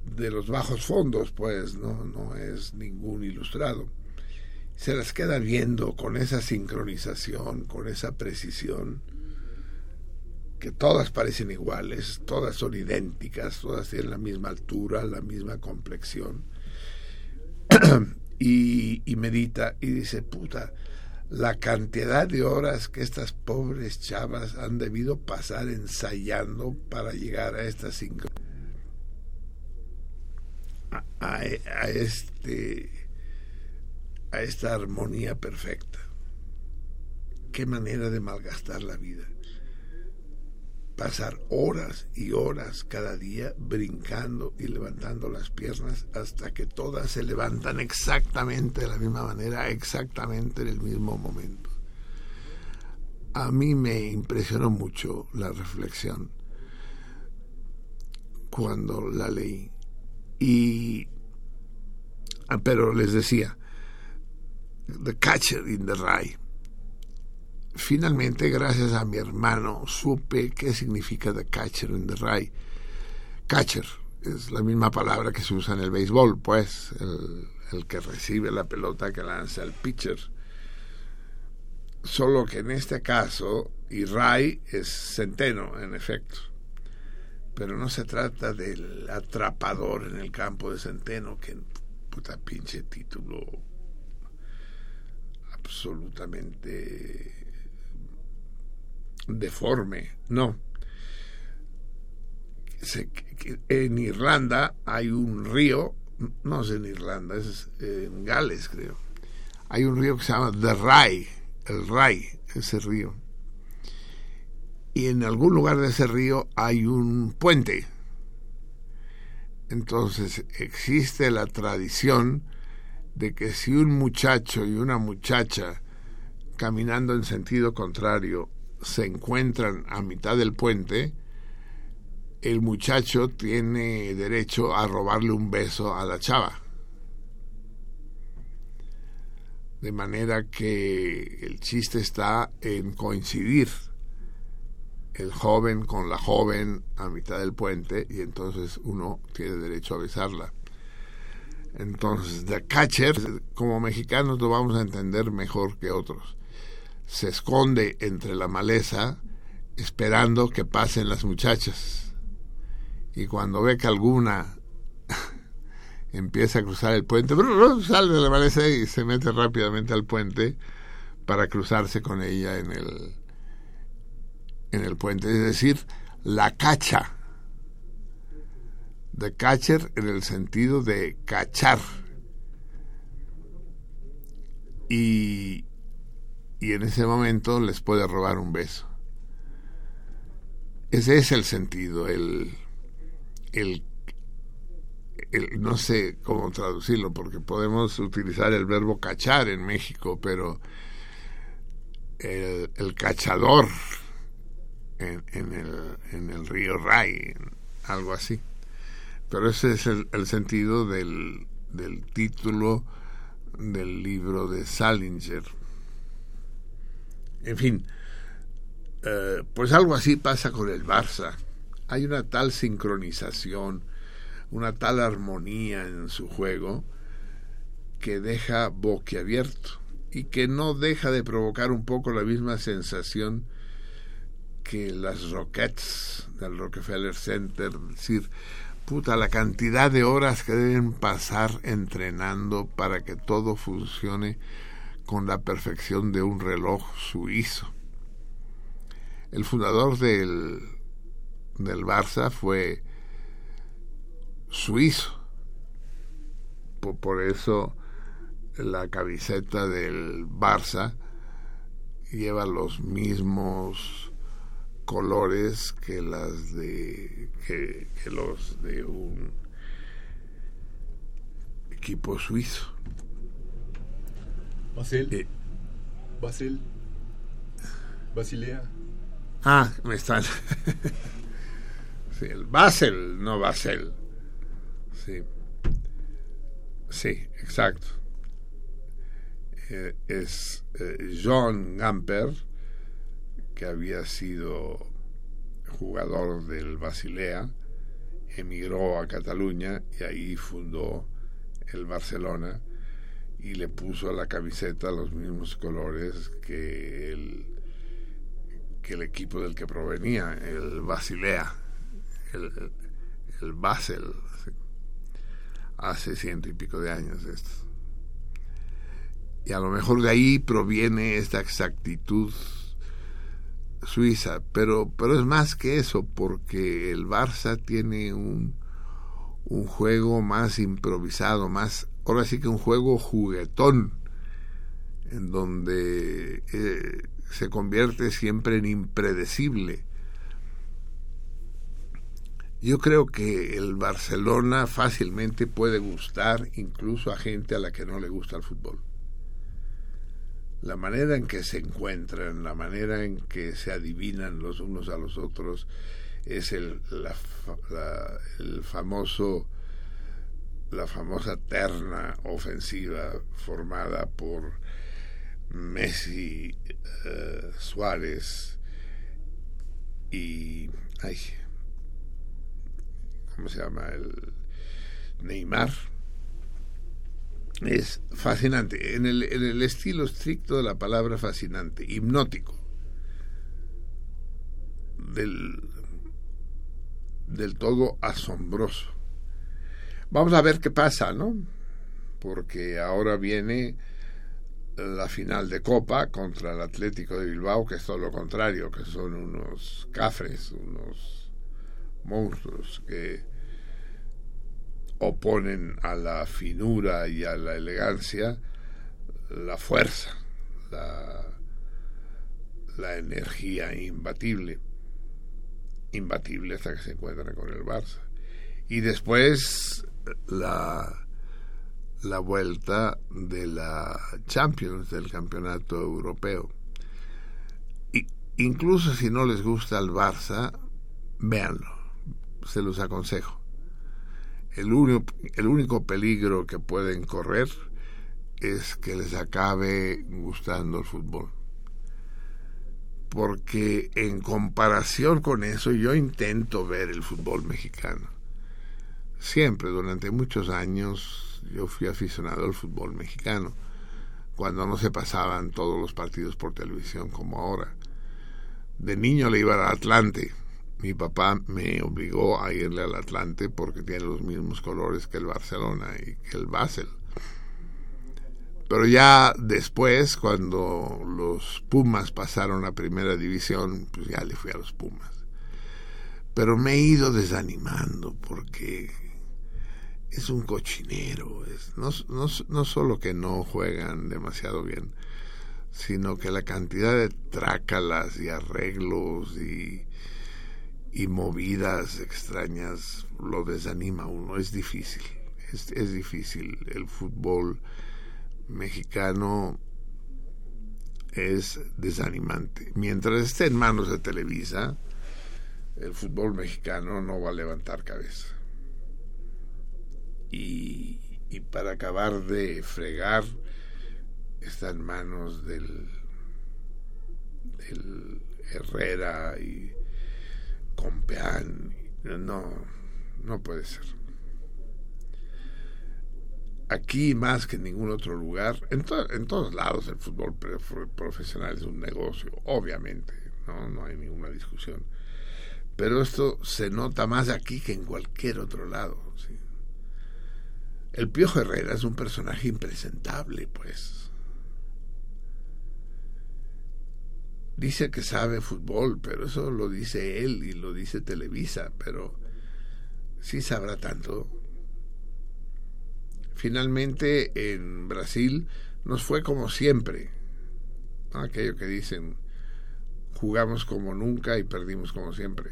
de los bajos fondos, pues, no, no es ningún ilustrado. Se las queda viendo con esa sincronización, con esa precisión, que todas parecen iguales, todas son idénticas, todas tienen la misma altura, la misma complexión. (clears throat) y, medita y dice, puta, la cantidad de horas que estas pobres chavas han debido pasar ensayando para llegar a esta sincronización a, este a esta armonía perfecta. Qué manera de malgastar la vida. Pasar horas y horas cada día brincando y levantando las piernas hasta que todas se levantan exactamente de la misma manera, exactamente en el mismo momento. A mí me impresionó mucho la reflexión cuando la leí y ah, pero les decía The Catcher in the Rye finalmente gracias a mi hermano supe qué significa The Catcher in the Rye. Catcher es la misma palabra que se usa en el béisbol pues el, el que recibe la pelota que lanza el pitcher. Solo que en este caso y Rye es centeno en efecto. Pero no se trata del atrapador en el campo de Centeno, que puta pinche título absolutamente deforme. No. en Irlanda hay un río, no es en Irlanda, es en Gales creo. Hay un río que se llama The Rye, el Rye, ese río y en algún lugar de ese río hay un puente. Entonces existe la tradición de que si un muchacho y una muchacha caminando en sentido contrario se encuentran a mitad del puente, el muchacho tiene derecho a robarle un beso a la chava. De manera que el chiste está en coincidir el joven con la joven a mitad del puente y entonces uno tiene derecho a besarla. Entonces, The Catcher, como mexicanos lo vamos a entender mejor que otros. Se esconde entre la maleza esperando que pasen las muchachas. Y cuando ve que alguna (laughs) empieza a cruzar el puente, sale de la maleza y se mete rápidamente al puente para cruzarse con ella en el en el puente, es decir, la cacha. The catcher en el sentido de cachar. Y, y en ese momento les puede robar un beso. Ese es el sentido, el, el, el, no sé cómo traducirlo, porque podemos utilizar el verbo cachar en México, pero el, cachador en, en, el, en el río Ray, algo así. Pero ese es el, el sentido del, del título del libro de Salinger. En fin, eh, pues algo así pasa con el Barça. Hay una tal sincronización, una tal armonía en su juego que deja boquiabierto y que no deja de provocar un poco la misma sensación que las Rockets del Rockefeller Center, es decir, puta, la cantidad de horas que deben pasar entrenando para que todo funcione con la perfección de un reloj suizo. El fundador del, del Barça fue suizo. Por, por eso la camiseta del Barça lleva los mismos colores que las de que, que, los de un equipo suizo Basel Eh, Basel Basilea. Ah me están. Sí, el Basel no Basel. Sí. Sí exacto. Eh, es eh, John Gamper que había sido jugador del Basilea, emigró a Cataluña y ahí fundó el Barcelona y le puso a la camiseta los mismos colores que el, que el equipo del que provenía, el Basilea, el, el Basel, hace ciento y pico de años esto. Y a lo mejor de ahí proviene esta exactitud Suiza, pero, pero es más que eso, porque el Barça tiene un, un juego más improvisado, más, ahora sí que un juego juguetón, en donde eh, se convierte siempre en impredecible. Yo creo que el Barcelona fácilmente puede gustar incluso a gente a la que no le gusta el fútbol la manera en que se encuentran, la manera en que se adivinan los unos a los otros, es el, famoso, la famosa terna ofensiva formada por Messi, uh, Suárez y, ay, ¿cómo se llama? El Neymar es fascinante, en el, en el, estilo estricto de la palabra fascinante, hipnótico, del, del todo asombroso. Vamos a ver qué pasa, ¿no? Porque ahora viene la final de Copa contra el Atlético de Bilbao, que es todo lo contrario, que son unos cafres, unos monstruos que oponen a la finura y a la elegancia la fuerza, la, la energía imbatible, imbatible hasta que se encuentran con el Barça. Y después la, la vuelta de la Champions, del campeonato europeo. Y, incluso si no les gusta el Barça, véanlo, se los aconsejo el único, el único peligro que pueden correr es que les acabe gustando el fútbol. Porque en comparación con eso yo intento ver el fútbol mexicano. Siempre, durante muchos años, yo fui aficionado al fútbol mexicano, cuando no se pasaban todos los partidos por televisión como ahora. De niño le iba al Atlante. Mi papá me obligó a irle al Atlante porque tiene los mismos colores que el Barcelona y que el Basel. Pero ya después, cuando los Pumas pasaron a primera división, pues ya le fui a los Pumas. Pero me he ido desanimando porque es un cochinero. Es, no, no, no solo que no juegan demasiado bien, sino que la cantidad de trácalas y arreglos y, y movidas extrañas lo desanima a uno. Es difícil, es, es difícil. El fútbol mexicano es desanimante. Mientras esté en manos de Televisa, el fútbol mexicano no va a levantar cabeza. Y, y para acabar de fregar, está en manos del, Herrera y Compeán. No, no puede ser aquí más que en ningún otro lugar, en, en todos lados el fútbol profesional es un negocio, obviamente, no, no hay ninguna discusión. Pero esto se nota más aquí que en cualquier otro lado. ¿sí? El Piojo Herrera es un personaje impresentable, pues. Dice que sabe fútbol, pero eso lo dice él y lo dice Televisa, pero sí sabrá tanto finalmente en Brasil nos fue como siempre. Aquello que dicen, jugamos como nunca y perdimos como siempre.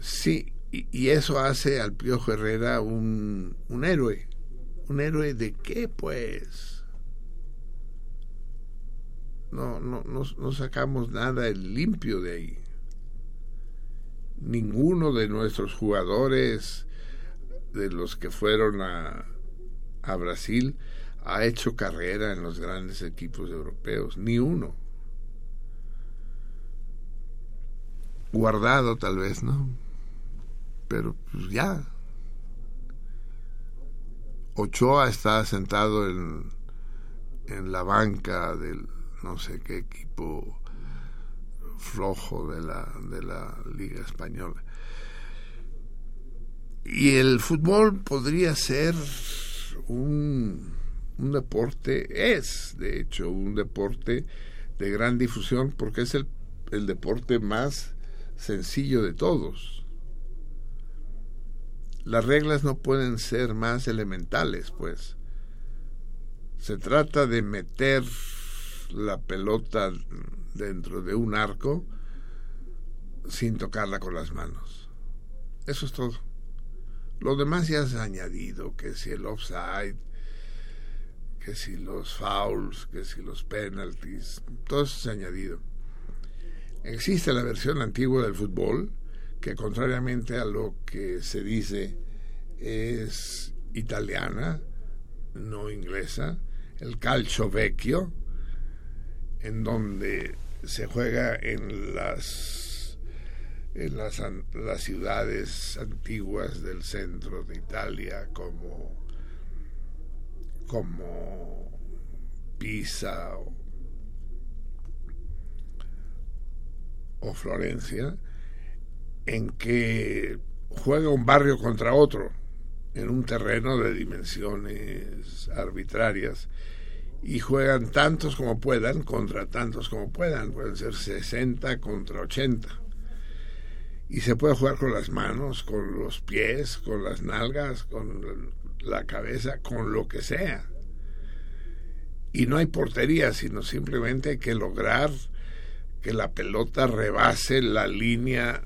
Sí, y, eso hace al Piojo Herrera un, un héroe. ¿Un héroe de qué, pues? No, no, no, no sacamos nada limpio de ahí. Ninguno de nuestros jugadores, de los que fueron a, a Brasil ha hecho carrera en los grandes equipos europeos, ni uno. Guardado tal vez, ¿no? Pero pues ya. Ochoa está sentado en, en la banca del no sé qué equipo flojo de la, de la Liga Española. Y el fútbol podría ser un, un deporte, es de hecho un deporte de gran difusión porque es el, el deporte más sencillo de todos. Las reglas no pueden ser más elementales, pues. Se trata de meter la pelota dentro de un arco sin tocarla con las manos. Eso es todo. Lo demás ya se ha añadido, que si el offside, que si los fouls, que si los penalties, todo eso se ha añadido. Existe la versión antigua del fútbol, que contrariamente a lo que se dice es italiana, no inglesa, el calcio vecchio, en donde se juega en las en las, las ciudades antiguas del centro de Italia como, como Pisa o, o Florencia, en que juega un barrio contra otro en un terreno de dimensiones arbitrarias y juegan tantos como puedan contra tantos como puedan, pueden ser 60 contra 80 y se puede jugar con las manos, con los pies, con las nalgas, con la cabeza, con lo que sea. Y no hay portería, sino simplemente hay que lograr que la pelota rebase la línea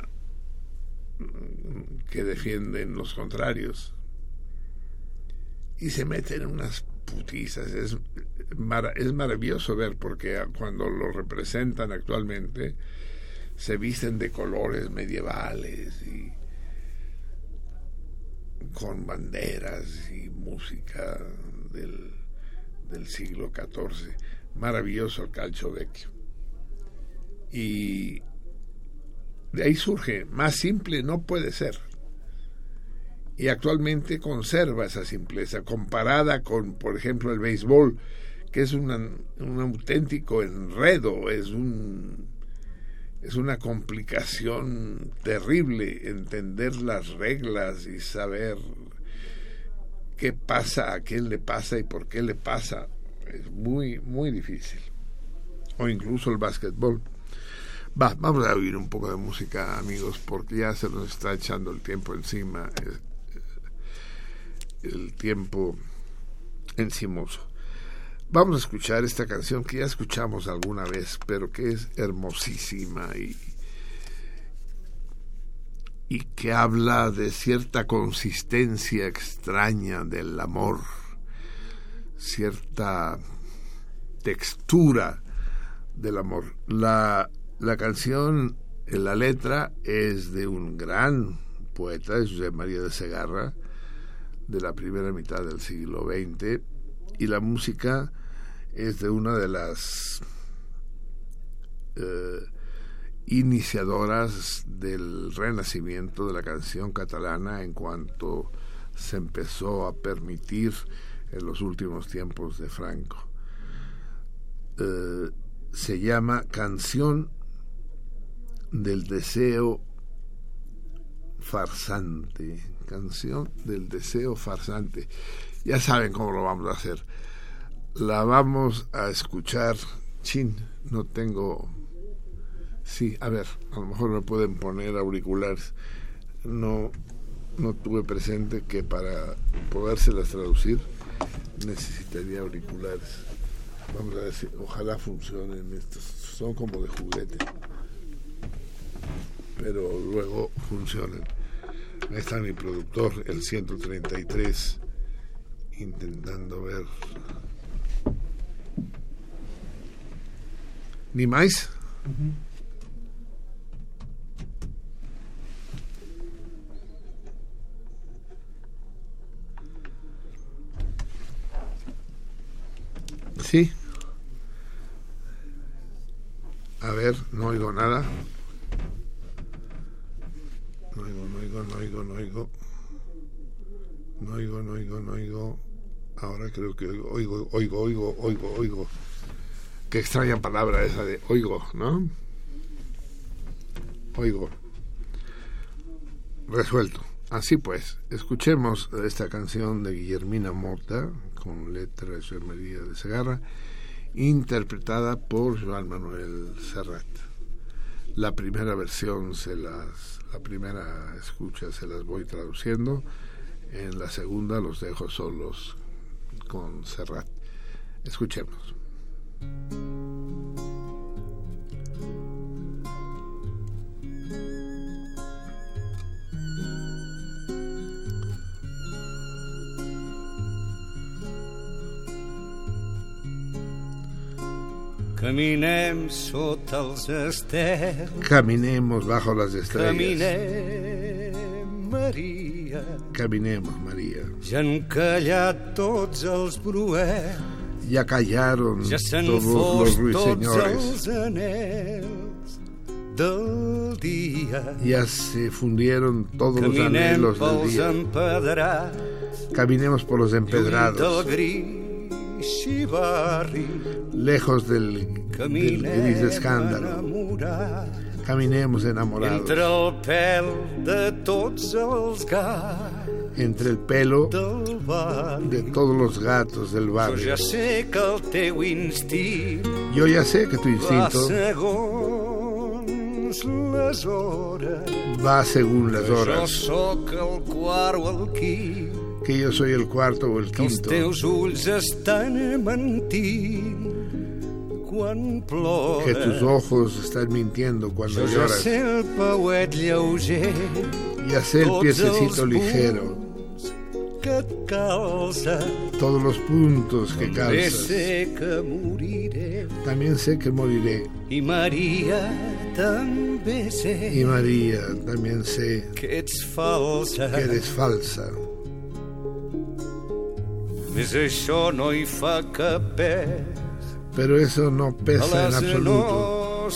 que defienden los contrarios. Y se meten unas putizas. Es, es maravilloso ver porque cuando lo representan actualmente, se visten de colores medievales y con banderas y música del, del siglo XIV. Maravilloso el calcio vecchio. Y de ahí surge, más simple no puede ser. Y actualmente conserva esa simpleza comparada con, por ejemplo, el béisbol, que es una- un auténtico enredo, es un es una complicación terrible entender las reglas y saber qué pasa, a quién le pasa y por qué le pasa. Es muy, muy difícil. O incluso el básquetbol. Va, vamos a oír un poco de música, amigos, porque ya se nos está echando el tiempo encima. El tiempo encimoso. Vamos a escuchar esta canción que ya escuchamos alguna vez, pero que es hermosísima y, y que habla de cierta consistencia extraña del amor, cierta textura del amor. La, la canción, la letra, es de un gran poeta, José María de Segarra, de la primera mitad del siglo XX, y la música es de una de las eh, iniciadoras del renacimiento de la canción catalana en cuanto se empezó a permitir en los últimos tiempos de Franco. Eh, se llama Canción del Deseo Farsante. Canción del Deseo Farsante. Ya saben cómo lo vamos a hacer. La vamos a escuchar. Chin, no tengo. Sí, a ver, a lo mejor me pueden poner auriculares. No, no tuve presente que para podérselas traducir necesitaría auriculares. Vamos a ver ojalá funcionen estos. Son como de juguete. Pero luego funcionan. Ahí está mi productor, el 133, intentando ver. ¿Ni más? Sí. A ver, no oigo nada. No oigo, no oigo, no oigo, no oigo. No oigo, no oigo. Ahora creo que oigo, oigo, oigo, oigo, oigo. Qué extraña palabra esa de oigo, ¿no? Oigo. Resuelto. Así pues, escuchemos esta canción de Guillermina Mota, con letra de José María de Segarra, interpretada por Joan Manuel Serrat. La primera versión se las, la primera escucha se las voy traduciendo, en la segunda los dejo solos con Serrat. Escuchemos. Caminem sota els estels, Caminemos bajo las estrellas. caminem, Maria. Caminemos, María. Ja han callat tots els bruets, Ya callaron ja todos los tots ruiseñores. els anells del dia. Ya se fundieron todos los anhelos del día. empedrats, Caminemos por los lluny del empedrados, gris. Lejos del, del gris escándalo. Caminemos enamorados. Entre el pelo de todos los gatos del barrio. Yo ya sé que tu instinto va según las horas, que yo soy el cuarto o el quinto, que tus ojos están mintiendo cuando lloras. Ya sé el piececito ligero, todos los puntos que calzas. También sé que moriré. Y María, también sé que eres falsa. Pero eso no pesa en absoluto.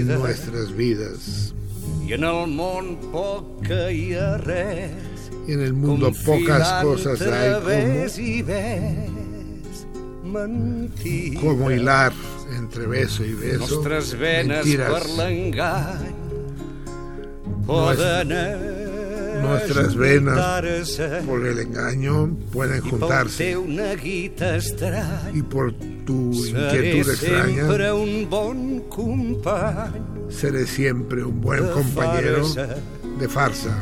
en nuestras vidas. Y en el mundo pocas cosas hay como, como hilar entre beso y beso. Mentiras. poden nuestras venas por el engaño pueden juntarse. y por tu inquietud extraña seré siempre un buen compañero de farsa.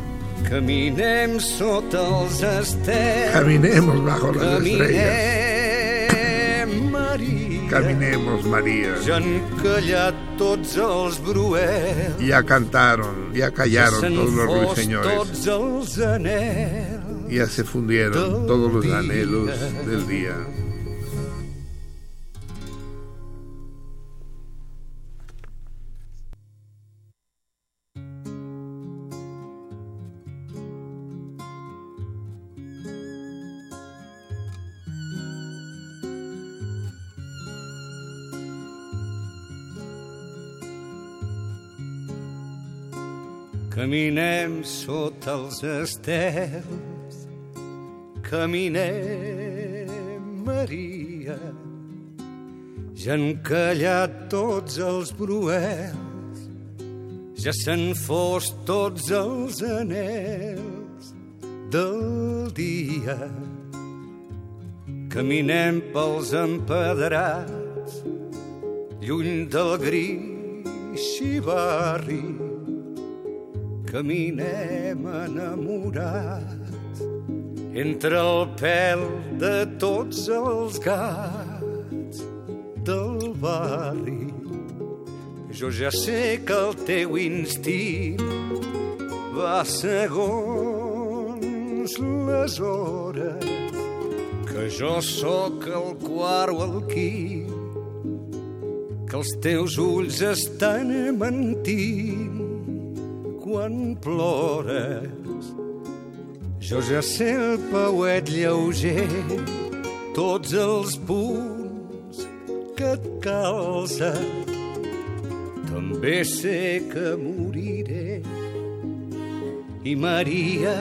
Caminemos bajo las estrellas. Maria. Caminemos, María. Ja han callat tots els bruels. Ya cantaron, ya callaron todos los ruiseñores. tots els anels. Ya se fundieron todos los anhelos del día. Caminem sota els estels. Caminem, Maria. Ja han callat tots els bruels. Ja s'han fos tots els anels del dia. Caminem pels empedrats, lluny del gris i barri caminem enamorats entre el pèl de tots els gats del barri. Jo ja sé que el teu instint va segons les hores, que jo sóc el quart o el quint, que els teus ulls estan mentint quan plores. Jo ja sé el pauet lleuger, tots els punts que et calça. També sé que moriré i Maria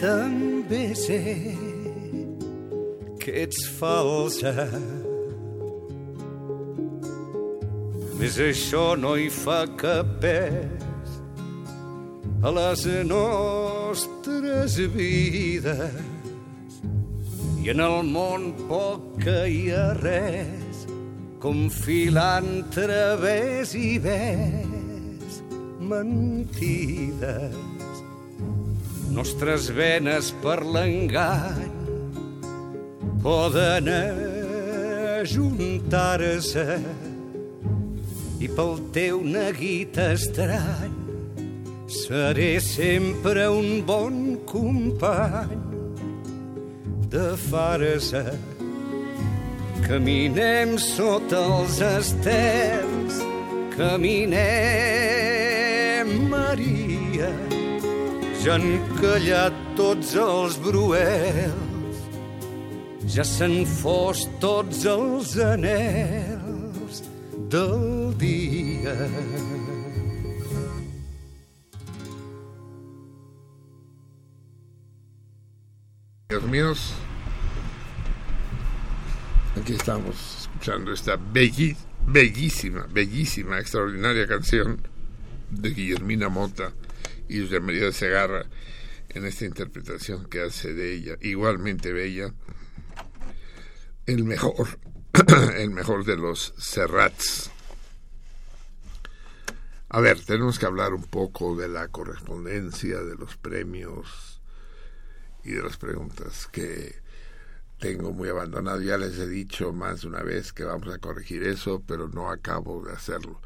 també sé que ets falsa. Més això no hi fa cap pes a les nostres vides. I en el món poc que hi ha res com filant través i ves mentides. Nostres venes per l'engany poden ajuntar-se i pel teu neguit estrany seré sempre un bon company de farsa. Caminem sota els estels, caminem, Maria. Ja han callat tots els bruels, ja s'han fos tots els anels del dia. Dios míos, aquí estamos escuchando esta bellísima, bellísima, extraordinaria canción de Guillermina Mota y José María Segarra en esta interpretación que hace de ella, igualmente bella, el mejor, (clears throat) el mejor de los Serrats. A ver, tenemos que hablar un poco de la correspondencia, de los premios y de las preguntas que tengo muy abandonado. Ya les he dicho más de una vez que vamos a corregir eso, pero no acabo de hacerlo.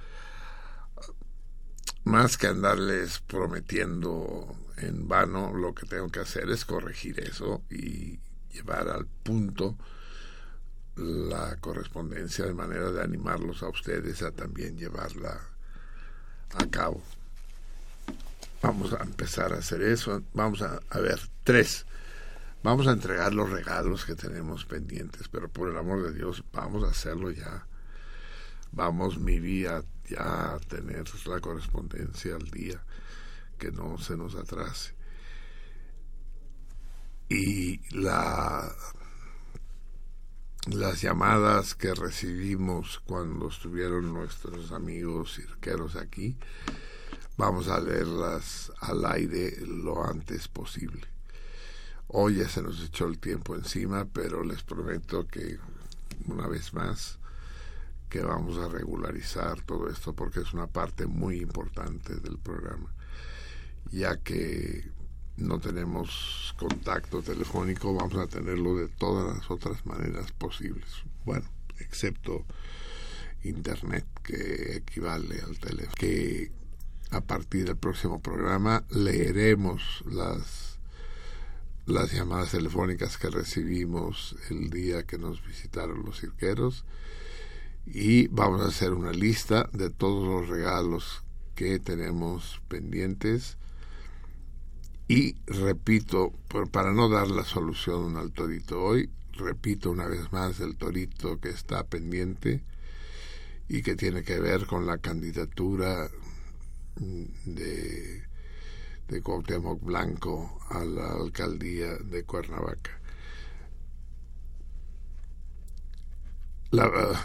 Más que andarles prometiendo en vano, lo que tengo que hacer es corregir eso y llevar al punto la correspondencia de manera de animarlos a ustedes a también llevarla a cabo. Vamos a empezar a hacer eso. Vamos a, a ver, tres. Vamos a entregar los regalos que tenemos pendientes, pero por el amor de Dios, vamos a hacerlo ya. Vamos, mi vida, ya a tener la correspondencia al día. que no se nos atrase. Y la las llamadas que recibimos cuando estuvieron nuestros amigos cirqueros aquí, vamos a leerlas al aire lo antes posible. Hoy ya se nos echó el tiempo encima, pero les prometo que una vez más que vamos a regularizar todo esto porque es una parte muy importante del programa, ya que no tenemos contacto telefónico, vamos a tenerlo de todas las otras maneras posibles. Bueno, excepto internet que equivale al teléfono. Que a partir del próximo programa leeremos las las llamadas telefónicas que recibimos el día que nos visitaron los cirqueros. Y vamos a hacer una lista de todos los regalos que tenemos pendientes. Y repito, para no dar la solución al torito hoy, repito una vez más el torito que está pendiente y que tiene que ver con la candidatura de, de Cuauhtémoc Blanco a la alcaldía de Cuernavaca.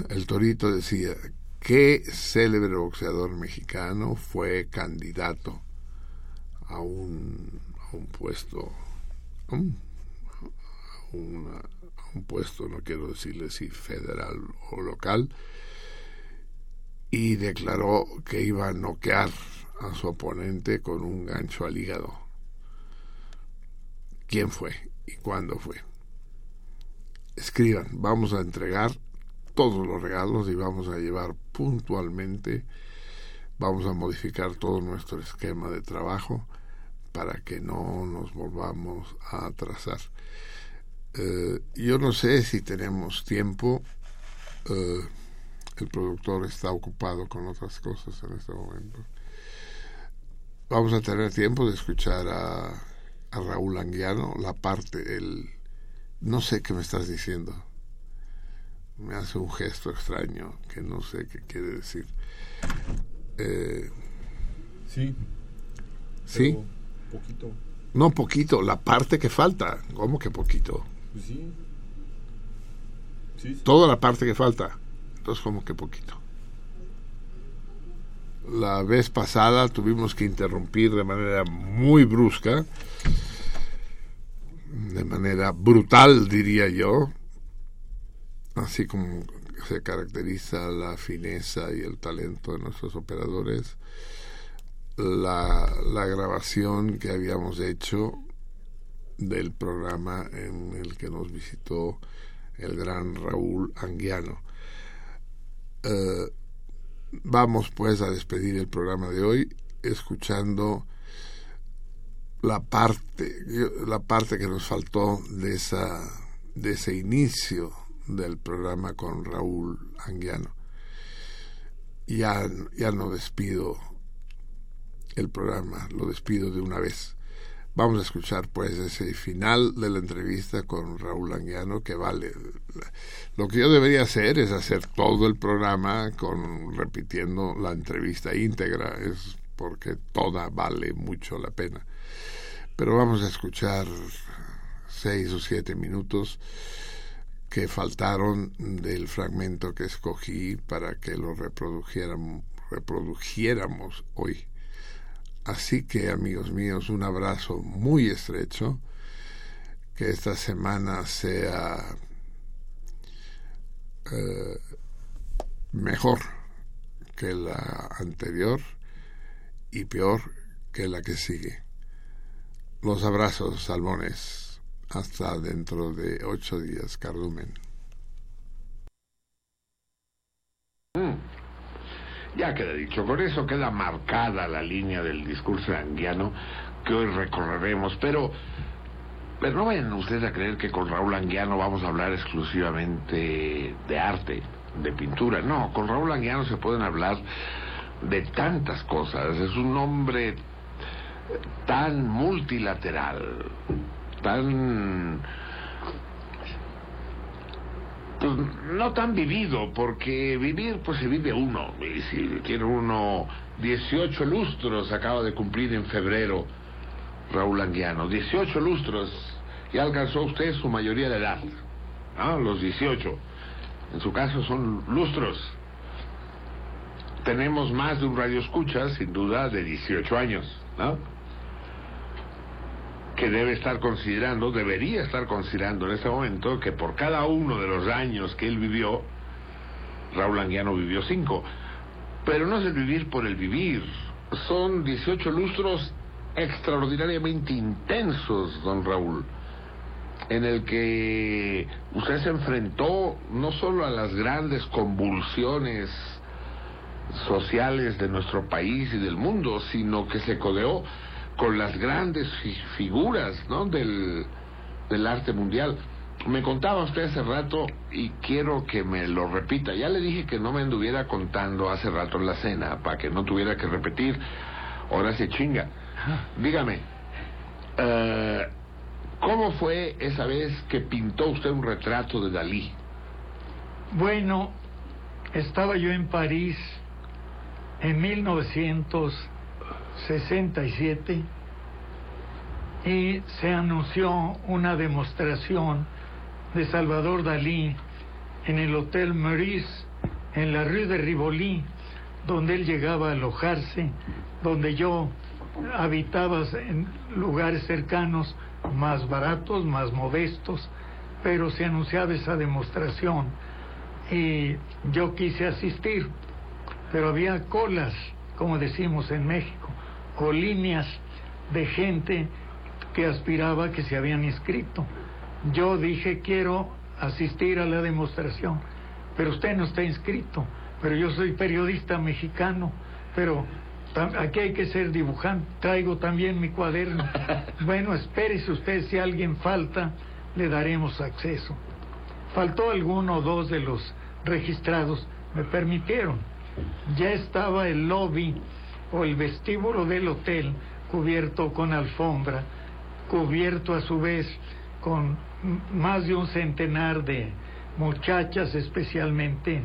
el torito decía, ¿qué célebre boxeador mexicano fue candidato a un un puesto, un, un puesto, no quiero decirle si federal o local, y declaró que iba a noquear a su oponente con un gancho al hígado. ¿Quién fue y cuándo fue? Escriban, vamos a entregar todos los regalos y vamos a llevar puntualmente, vamos a modificar todo nuestro esquema de trabajo para que no nos volvamos a atrasar. Eh, yo no sé si tenemos tiempo. Eh, el productor está ocupado con otras cosas en este momento. Vamos a tener tiempo de escuchar a, a Raúl Anguiano, la parte, el... No sé qué me estás diciendo. Me hace un gesto extraño que no sé qué quiere decir. Eh, sí. ¿Sí? poquito. No poquito, la parte que falta. ¿Cómo que poquito? Pues sí. Sí, sí. Toda la parte que falta. Entonces, como que poquito. La vez pasada tuvimos que interrumpir de manera muy brusca, de manera brutal, diría yo, así como se caracteriza la fineza y el talento de nuestros operadores la, grabación que habíamos hecho del programa en el que nos visitó el gran Raúl Anguiano. Eh, vamos pues a despedir el programa de hoy escuchando la parte la parte que nos faltó de esa de ese inicio del programa con Raúl Anguiano. Ya, ya no despido el programa. Lo despido de una vez. Vamos a escuchar pues ese final de la entrevista con Raúl Anguiano que vale. Lo que yo debería hacer es hacer todo el programa con repitiendo la entrevista íntegra, es porque toda vale mucho la pena. Pero vamos a escuchar seis o siete minutos que faltaron del fragmento que escogí para que lo reprodujéramos hoy. Así que, amigos míos, un abrazo muy estrecho. Que esta semana sea eh, mejor que la anterior y peor que la que sigue. Los abrazos, salmones. Hasta dentro de ocho días, Cardumen. Ya queda dicho, con eso queda marcada la línea del discurso anguiano que hoy recorreremos, pero, pero no vayan ustedes a creer que con Raúl Anguiano vamos a hablar exclusivamente de arte, de pintura. No, con Raúl Anguiano se pueden hablar de tantas cosas. Es un hombre tan multilateral, tan pues no tan vivido, porque vivir pues se vive uno, y si quiere uno 18 lustros acaba de cumplir en febrero Raúl Anguiano, 18 lustros, ya alcanzó usted su mayoría de edad, ¿no? Los 18, en su caso son lustros. Tenemos más de un radio escucha, sin duda, de 18 años, ¿no? Que debe estar considerando, debería estar considerando en este momento que por cada uno de los años que él vivió, Raúl Anguiano vivió cinco. Pero no es el vivir por el vivir. Son 18 lustros extraordinariamente intensos, don Raúl, en el que usted se enfrentó no solo a las grandes convulsiones sociales de nuestro país y del mundo, sino que se codeó con las grandes fi- figuras ¿no? del, del arte mundial. Me contaba usted hace rato y quiero que me lo repita. Ya le dije que no me anduviera contando hace rato en la cena para que no tuviera que repetir. Ahora se chinga. Dígame, eh, ¿cómo fue esa vez que pintó usted un retrato de Dalí? Bueno, estaba yo en París en 1967 y se anunció una demostración de Salvador Dalí en el Hotel Meurice, en la Rue de Rivoli, donde él llegaba a alojarse, donde yo habitaba en lugares cercanos, más baratos, más modestos, pero se anunciaba esa demostración. Y yo quise asistir, pero había colas, como decimos en México, o líneas de gente que aspiraba que se habían inscrito. Yo dije, quiero asistir a la demostración, pero usted no está inscrito, pero yo soy periodista mexicano, pero aquí hay que ser dibujante, traigo también mi cuaderno. (laughs) Bueno, espérese usted, si alguien falta, le daremos acceso. Faltó alguno o dos de los registrados, me permitieron. Ya estaba el lobby o el vestíbulo del hotel cubierto con alfombra, cubierto a su vez con más de un centenar de muchachas, especialmente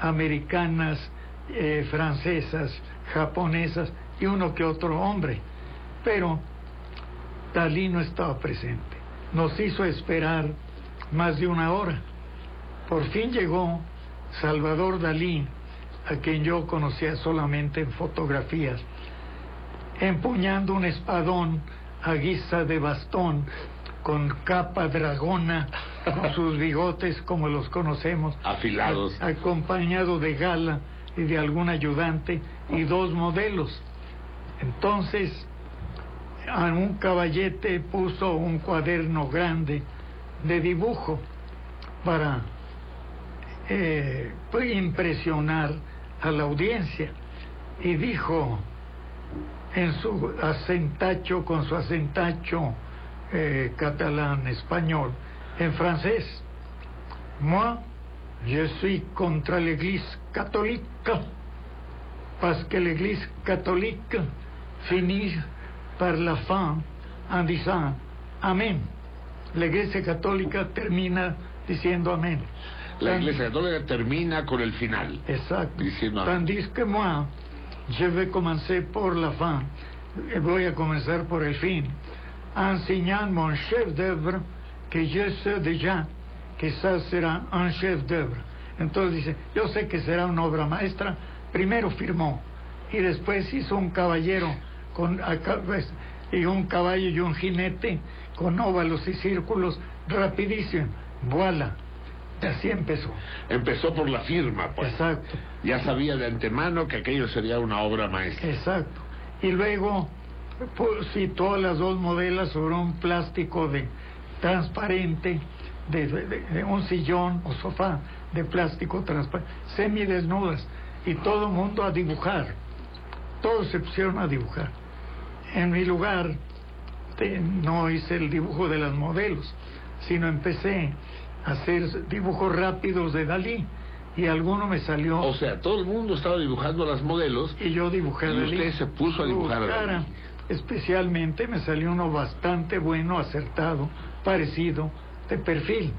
americanas, eh, francesas, japonesas y uno que otro hombre. Pero Dalí no estaba presente. Nos hizo esperar más de una hora. Por fin llegó Salvador Dalí, a quien yo conocía solamente en fotografías, empuñando un espadón a guisa de bastón, con capa dragona, con sus (laughs) bigotes como los conocemos, Afilados. a- acompañado de gala y de algún ayudante y dos modelos. Entonces, a un caballete puso un cuaderno grande de dibujo para eh, impresionar a la audiencia y dijo en su acentacho, con su acentacho eh, catalán, español, en francés, moi, je suis contre l'Église catholique, parce que l'Église catholique finit par la fin en disant Amén. La Iglesia Católica termina diciendo Amén. La Iglesia Católica termina con el final. Exacto. Diciendo amén. Tandis que moi, je vais commencer por la fin. Eh, Voy a comenzar por el fin. Enseñant mon chef d'œuvre que je sais déjà que ça sera un chef d'œuvre. Entonces dice, yo sé que será una obra maestra. Primero firmó y después hizo un caballero con pues, y un caballo y un jinete con óvalos y círculos rapidísimo. Voilà. Y así empezó. Empezó por la firma, pues. Exacto. Ya sabía de antemano que aquello sería una obra maestra. Exacto. Y luego pu- citó a las dos modelas sobre un plástico de transparente, de, de- de un sillón o sofá de plástico transparente, semidesnudas, y todo el mundo a dibujar. Todos se pusieron a dibujar. En mi lugar, no hice el dibujo de las modelos, sino empecé hacer dibujos rápidos de Dalí, y alguno me salió. O sea, todo el mundo estaba dibujando las modelos Y yo dibujé a Y Dalí. usted se puso a dibujar a. Dalí. Especialmente me salió uno bastante bueno, acertado, parecido, de perfil.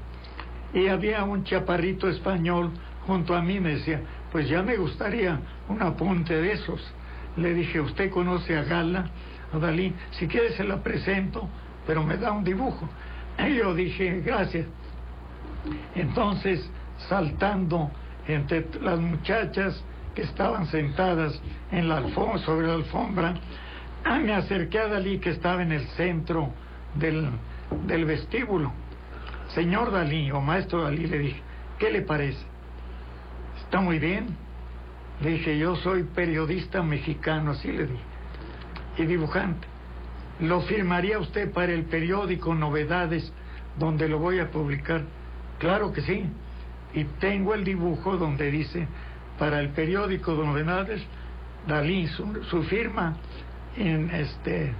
Y había un chaparrito español junto a mí, me decía, pues ya me gustaría un apunte de esos. Le dije, ¿usted conoce a Gala, a Dalí? Si quiere se la presento, pero me da un dibujo. (laughs) Y yo dije, gracias. Entonces, saltando entre las muchachas que estaban sentadas en la sobre la alfombra, ah, me acerqué a Dalí que estaba en el centro del, del vestíbulo. Señor Dalí o maestro Dalí, le dije, ¿qué le parece? ¿Está muy bien? Le dije, yo soy periodista mexicano, así le dije, y dibujante. ¿Lo firmaría usted para el periódico Novedades, donde lo voy a publicar? Claro que sí. Y tengo el dibujo donde dice, para el periódico Novedades, Dalí, su, firma en este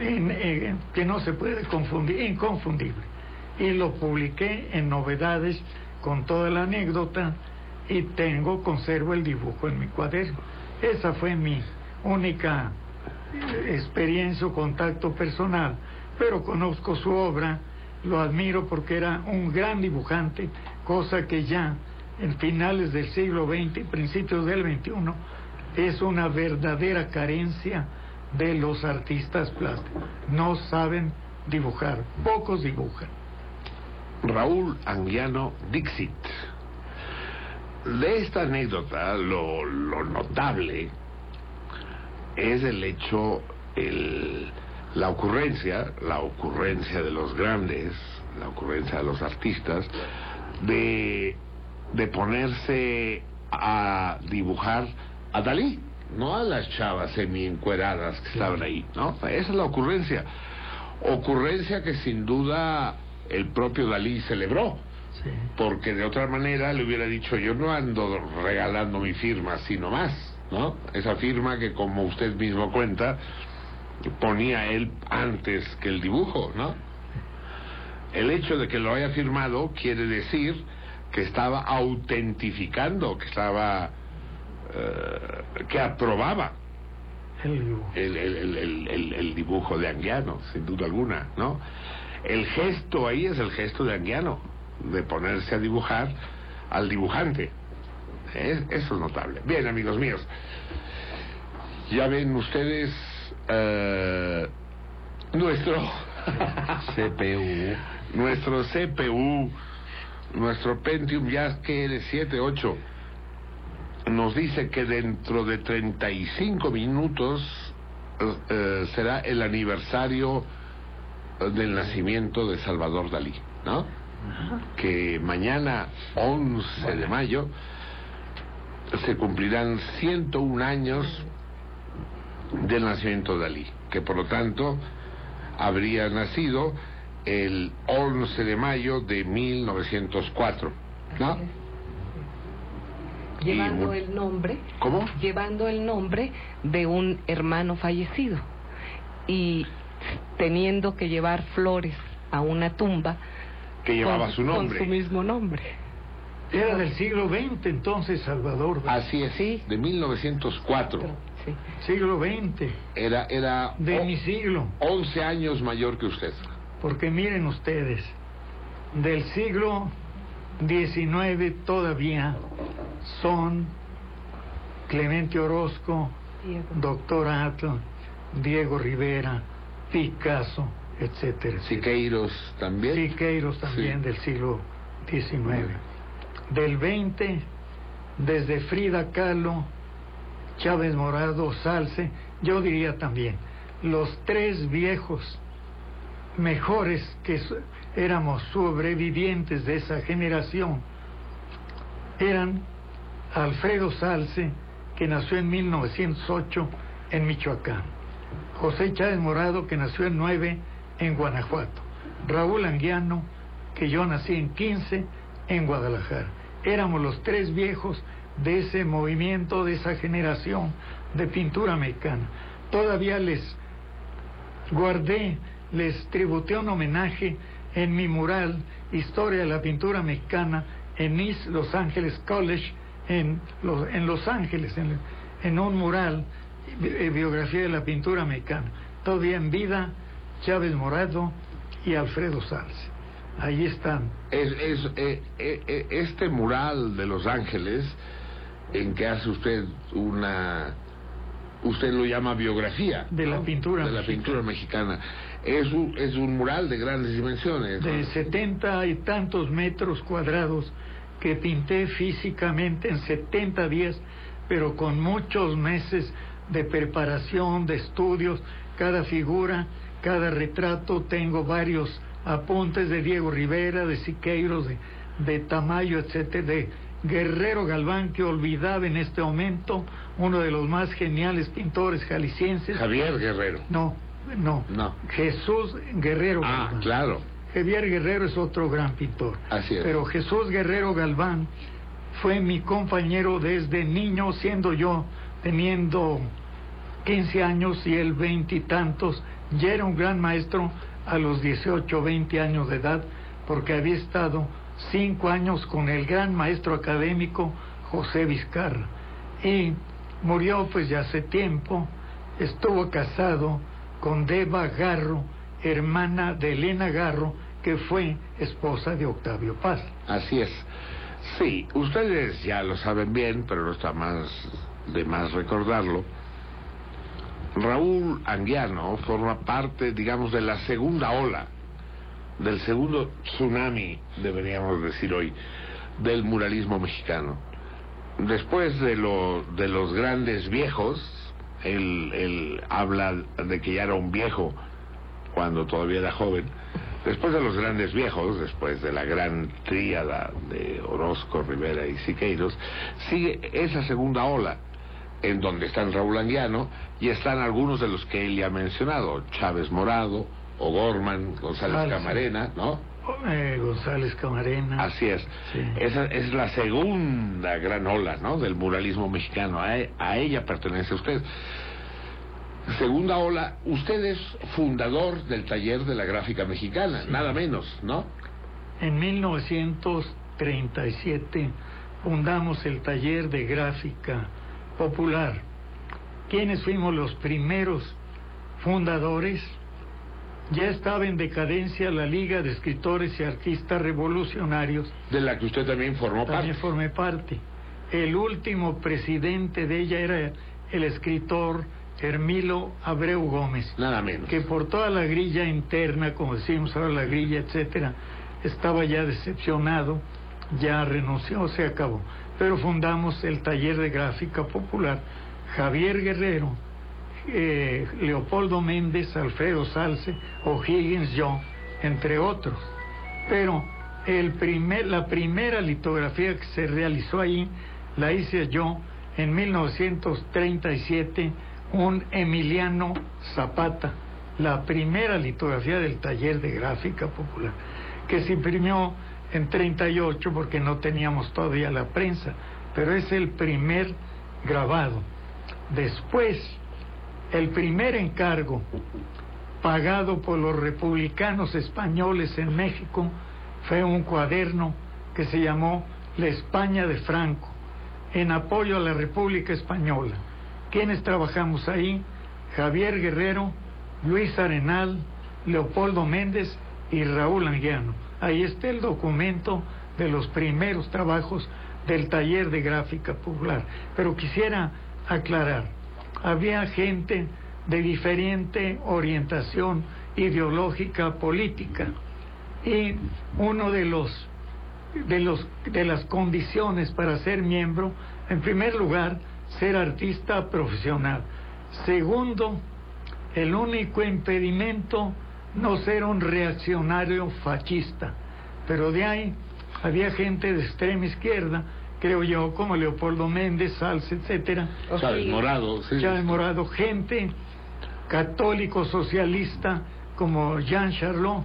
en, en- que no se puede confundir, inconfundible. Y lo publiqué en Novedades con toda la anécdota y tengo, conservo el dibujo en mi cuaderno. Esa fue mi única eh, experiencia o contacto personal, pero conozco su obra, lo admiro porque era un gran dibujante, cosa que ya en finales del siglo XX principios del XXI es una verdadera carencia de los artistas plásticos. No saben dibujar, pocos dibujan. Raúl Anguiano Dixit. De esta anécdota, lo, lo notable es el hecho, el, la ocurrencia, la ocurrencia de los grandes, la ocurrencia de los artistas, de, de ponerse a dibujar a Dalí, no a las chavas semi encueradas que estaban ahí, ¿no? Esa es la ocurrencia. Ocurrencia que sin duda el propio Dalí celebró, Sí. porque de otra manera le hubiera dicho yo no ando regalando mi firma, sino más, ¿no? Esa firma que como usted mismo cuenta, ponía él antes que el dibujo, ¿no? El hecho de que lo haya firmado quiere decir que estaba autentificando, que estaba, eh, que aprobaba El dibujo. el, el, el, el, el- el dibujo de Anguiano, sin duda alguna, ¿no? El gesto ahí es el gesto de Anguiano, de ponerse a dibujar al dibujante. Es- eso es notable. Bien, amigos míos, ya ven ustedes eh, nuestro (laughs) CPU. nuestro CPU, nuestro Pentium ya que de 7, 8, nos dice que dentro de 35 minutos eh, será el aniversario del nacimiento de Salvador Dalí, ¿no? Que mañana, 11 de mayo, se cumplirán 101 años del nacimiento de Dalí, que por lo tanto habría nacido el 11 de mayo de 1904, ¿no? llevando mu- el nombre, ¿Cómo? llevando el nombre de un hermano fallecido y teniendo que llevar flores a una tumba Que llevaba con, su nombre. con su mismo nombre. Era del siglo XX entonces, Salvador. Así es, Sí. de 1904. Siglo XX, Era, era de o- mi siglo. 11 años mayor que usted. Porque miren ustedes, del siglo XIX todavía son Clemente Orozco, Doctor Atl, Diego Rivera, Picasso, etcétera. Siqueiros también. Siqueiros también Sí. del siglo XIX. Del XX, desde Frida Kahlo, Chávez Morado, Salce, yo diría también, los tres viejos mejores que éramos sobrevivientes de esa generación eran Alfredo Salce, que nació en 1908 en Michoacán, José Chávez Morado, que nació en 9 en Guanajuato, Raúl Anguiano, que yo nací en 15 en Guadalajara. Éramos los tres viejos de ese movimiento, de esa generación de pintura mexicana. Todavía les guardé, les tributé un homenaje en mi mural Historia de la Pintura Mexicana en East Los Angeles College, en Los, en Los Ángeles, en, en un mural, eh, biografía de la pintura mexicana. Todavía en vida, Chávez Morado y Alfredo Salce. ahí están. Es, es, eh, eh, este mural de Los Ángeles, en que hace usted una, usted lo llama biografía. De la pintura De la mexicana. pintura mexicana. Es un, es un mural de grandes dimensiones. ¿no? de setenta y tantos metros cuadrados que pinté físicamente en 70 días, pero con muchos meses de preparación, de estudios, cada figura, cada retrato, tengo varios apuntes de Diego Rivera, de Siqueiros, de, de Tamayo, etcétera, de Guerrero Galván, que olvidaba en este momento, uno de los más geniales pintores jaliscienses. Javier Guerrero. No, no. No. Jesús Guerrero Ah, Galván. claro. Javier Guerrero es otro gran pintor. Así es. Pero Jesús Guerrero Galván fue mi compañero desde niño, siendo yo teniendo 15 años y él veintitantos. Ya era un gran maestro a los 18, 20 años de edad, porque había estado cinco años con el gran maestro académico José Vizcarra. Y murió pues ya hace tiempo, estuvo casado con Deva Garro, hermana de Elena Garro, que fue esposa de Octavio Paz. Así es. Sí, ustedes ya lo saben bien, pero no está más de más recordarlo. Raúl Anguiano forma parte, digamos, de la segunda ola, del segundo tsunami, deberíamos decir hoy, del muralismo mexicano. Después de, lo, de los grandes viejos, él, él habla de que ya era un viejo cuando todavía era joven. Después de los grandes viejos, después de la gran tríada de Orozco, Rivera y Siqueiros, sigue esa segunda ola, en donde están Raúl Anguiano y están algunos de los que él ya ha mencionado, Chávez Morado, O'Gorman, González sí. Camarena, ¿no? Eh, González Camarena. Así es. Sí. Esa es la segunda gran ola, ¿no? Del muralismo mexicano. A, a ella pertenece usted. Segunda ola, usted es fundador del taller de la gráfica mexicana, nada menos, ¿no? En 1937 fundamos el taller de gráfica popular. ¿Quiénes fuimos los primeros fundadores? Ya estaba en decadencia la Liga de Escritores y Artistas Revolucionarios. De la que usted también formó También parte. formé parte. El último presidente de ella era el escritor Hermilo Abreu Gómez. Nada menos. que por toda la grilla interna, como decimos ahora la grilla, etcétera, estaba ya decepcionado, ya renunció, se acabó. Pero fundamos el taller de gráfica popular. Javier Guerrero, eh, Leopoldo Méndez, Alfredo Salce, O'Higgins, yo, entre otros. Pero el primer, la primera litografía que se realizó ahí la hice yo en 1937, un Emiliano Zapata, la primera litografía del taller de gráfica popular, que se imprimió en 38 porque no teníamos todavía la prensa, pero es el primer grabado. Después, el primer encargo pagado por los republicanos españoles en México fue un cuaderno que se llamó La España de Franco, en apoyo a la República Española. ¿Quiénes trabajamos ahí? Javier Guerrero, Luis Arenal, Leopoldo Méndez y Raúl Anguiano. Ahí está el documento de los primeros trabajos del taller de gráfica popular. Pero quisiera aclarar, había gente de diferente orientación ideológica política. Y uno de los de los de las condiciones para ser miembro en primer lugar ser artista profesional. Segundo el único impedimento no ser un reaccionario fascista. Pero de ahí había gente de extrema izquierda creo yo como Leopoldo Méndez Salce etcétera Chávez Morado, sí. Chávez Morado gente católico socialista como Jean Charlot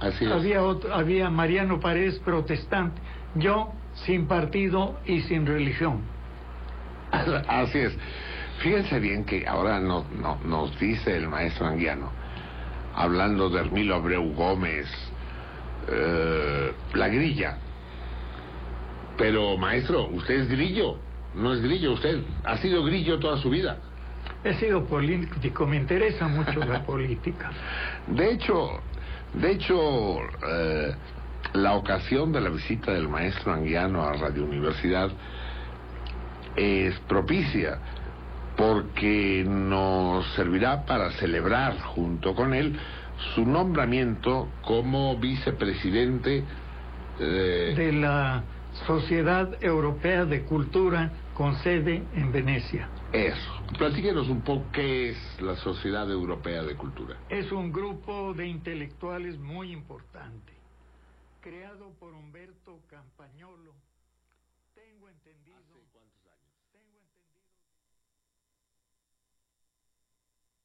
Así es. había otro, había Mariano Paredes protestante, yo sin partido y sin religión. (laughs) Así es. Fíjense bien que ahora no, no- nos dice el maestro Anguiano, hablando de Hermilo Abreu Gómez, eh, la grilla. Pero maestro, usted es grillo, no es grillo, usted ha sido grillo toda su vida. He sido político, me interesa mucho la (laughs) política. De hecho, de hecho, eh, la ocasión de la visita del maestro Anguiano a Radio Universidad es propicia porque nos servirá para celebrar junto con él su nombramiento como vicepresidente eh, de la Sociedad Europea de Cultura con sede en Venecia. Eso. Platíquenos un poco qué es la Sociedad Europea de Cultura. Es un grupo de intelectuales muy importante, creado por Humberto Campagnolo.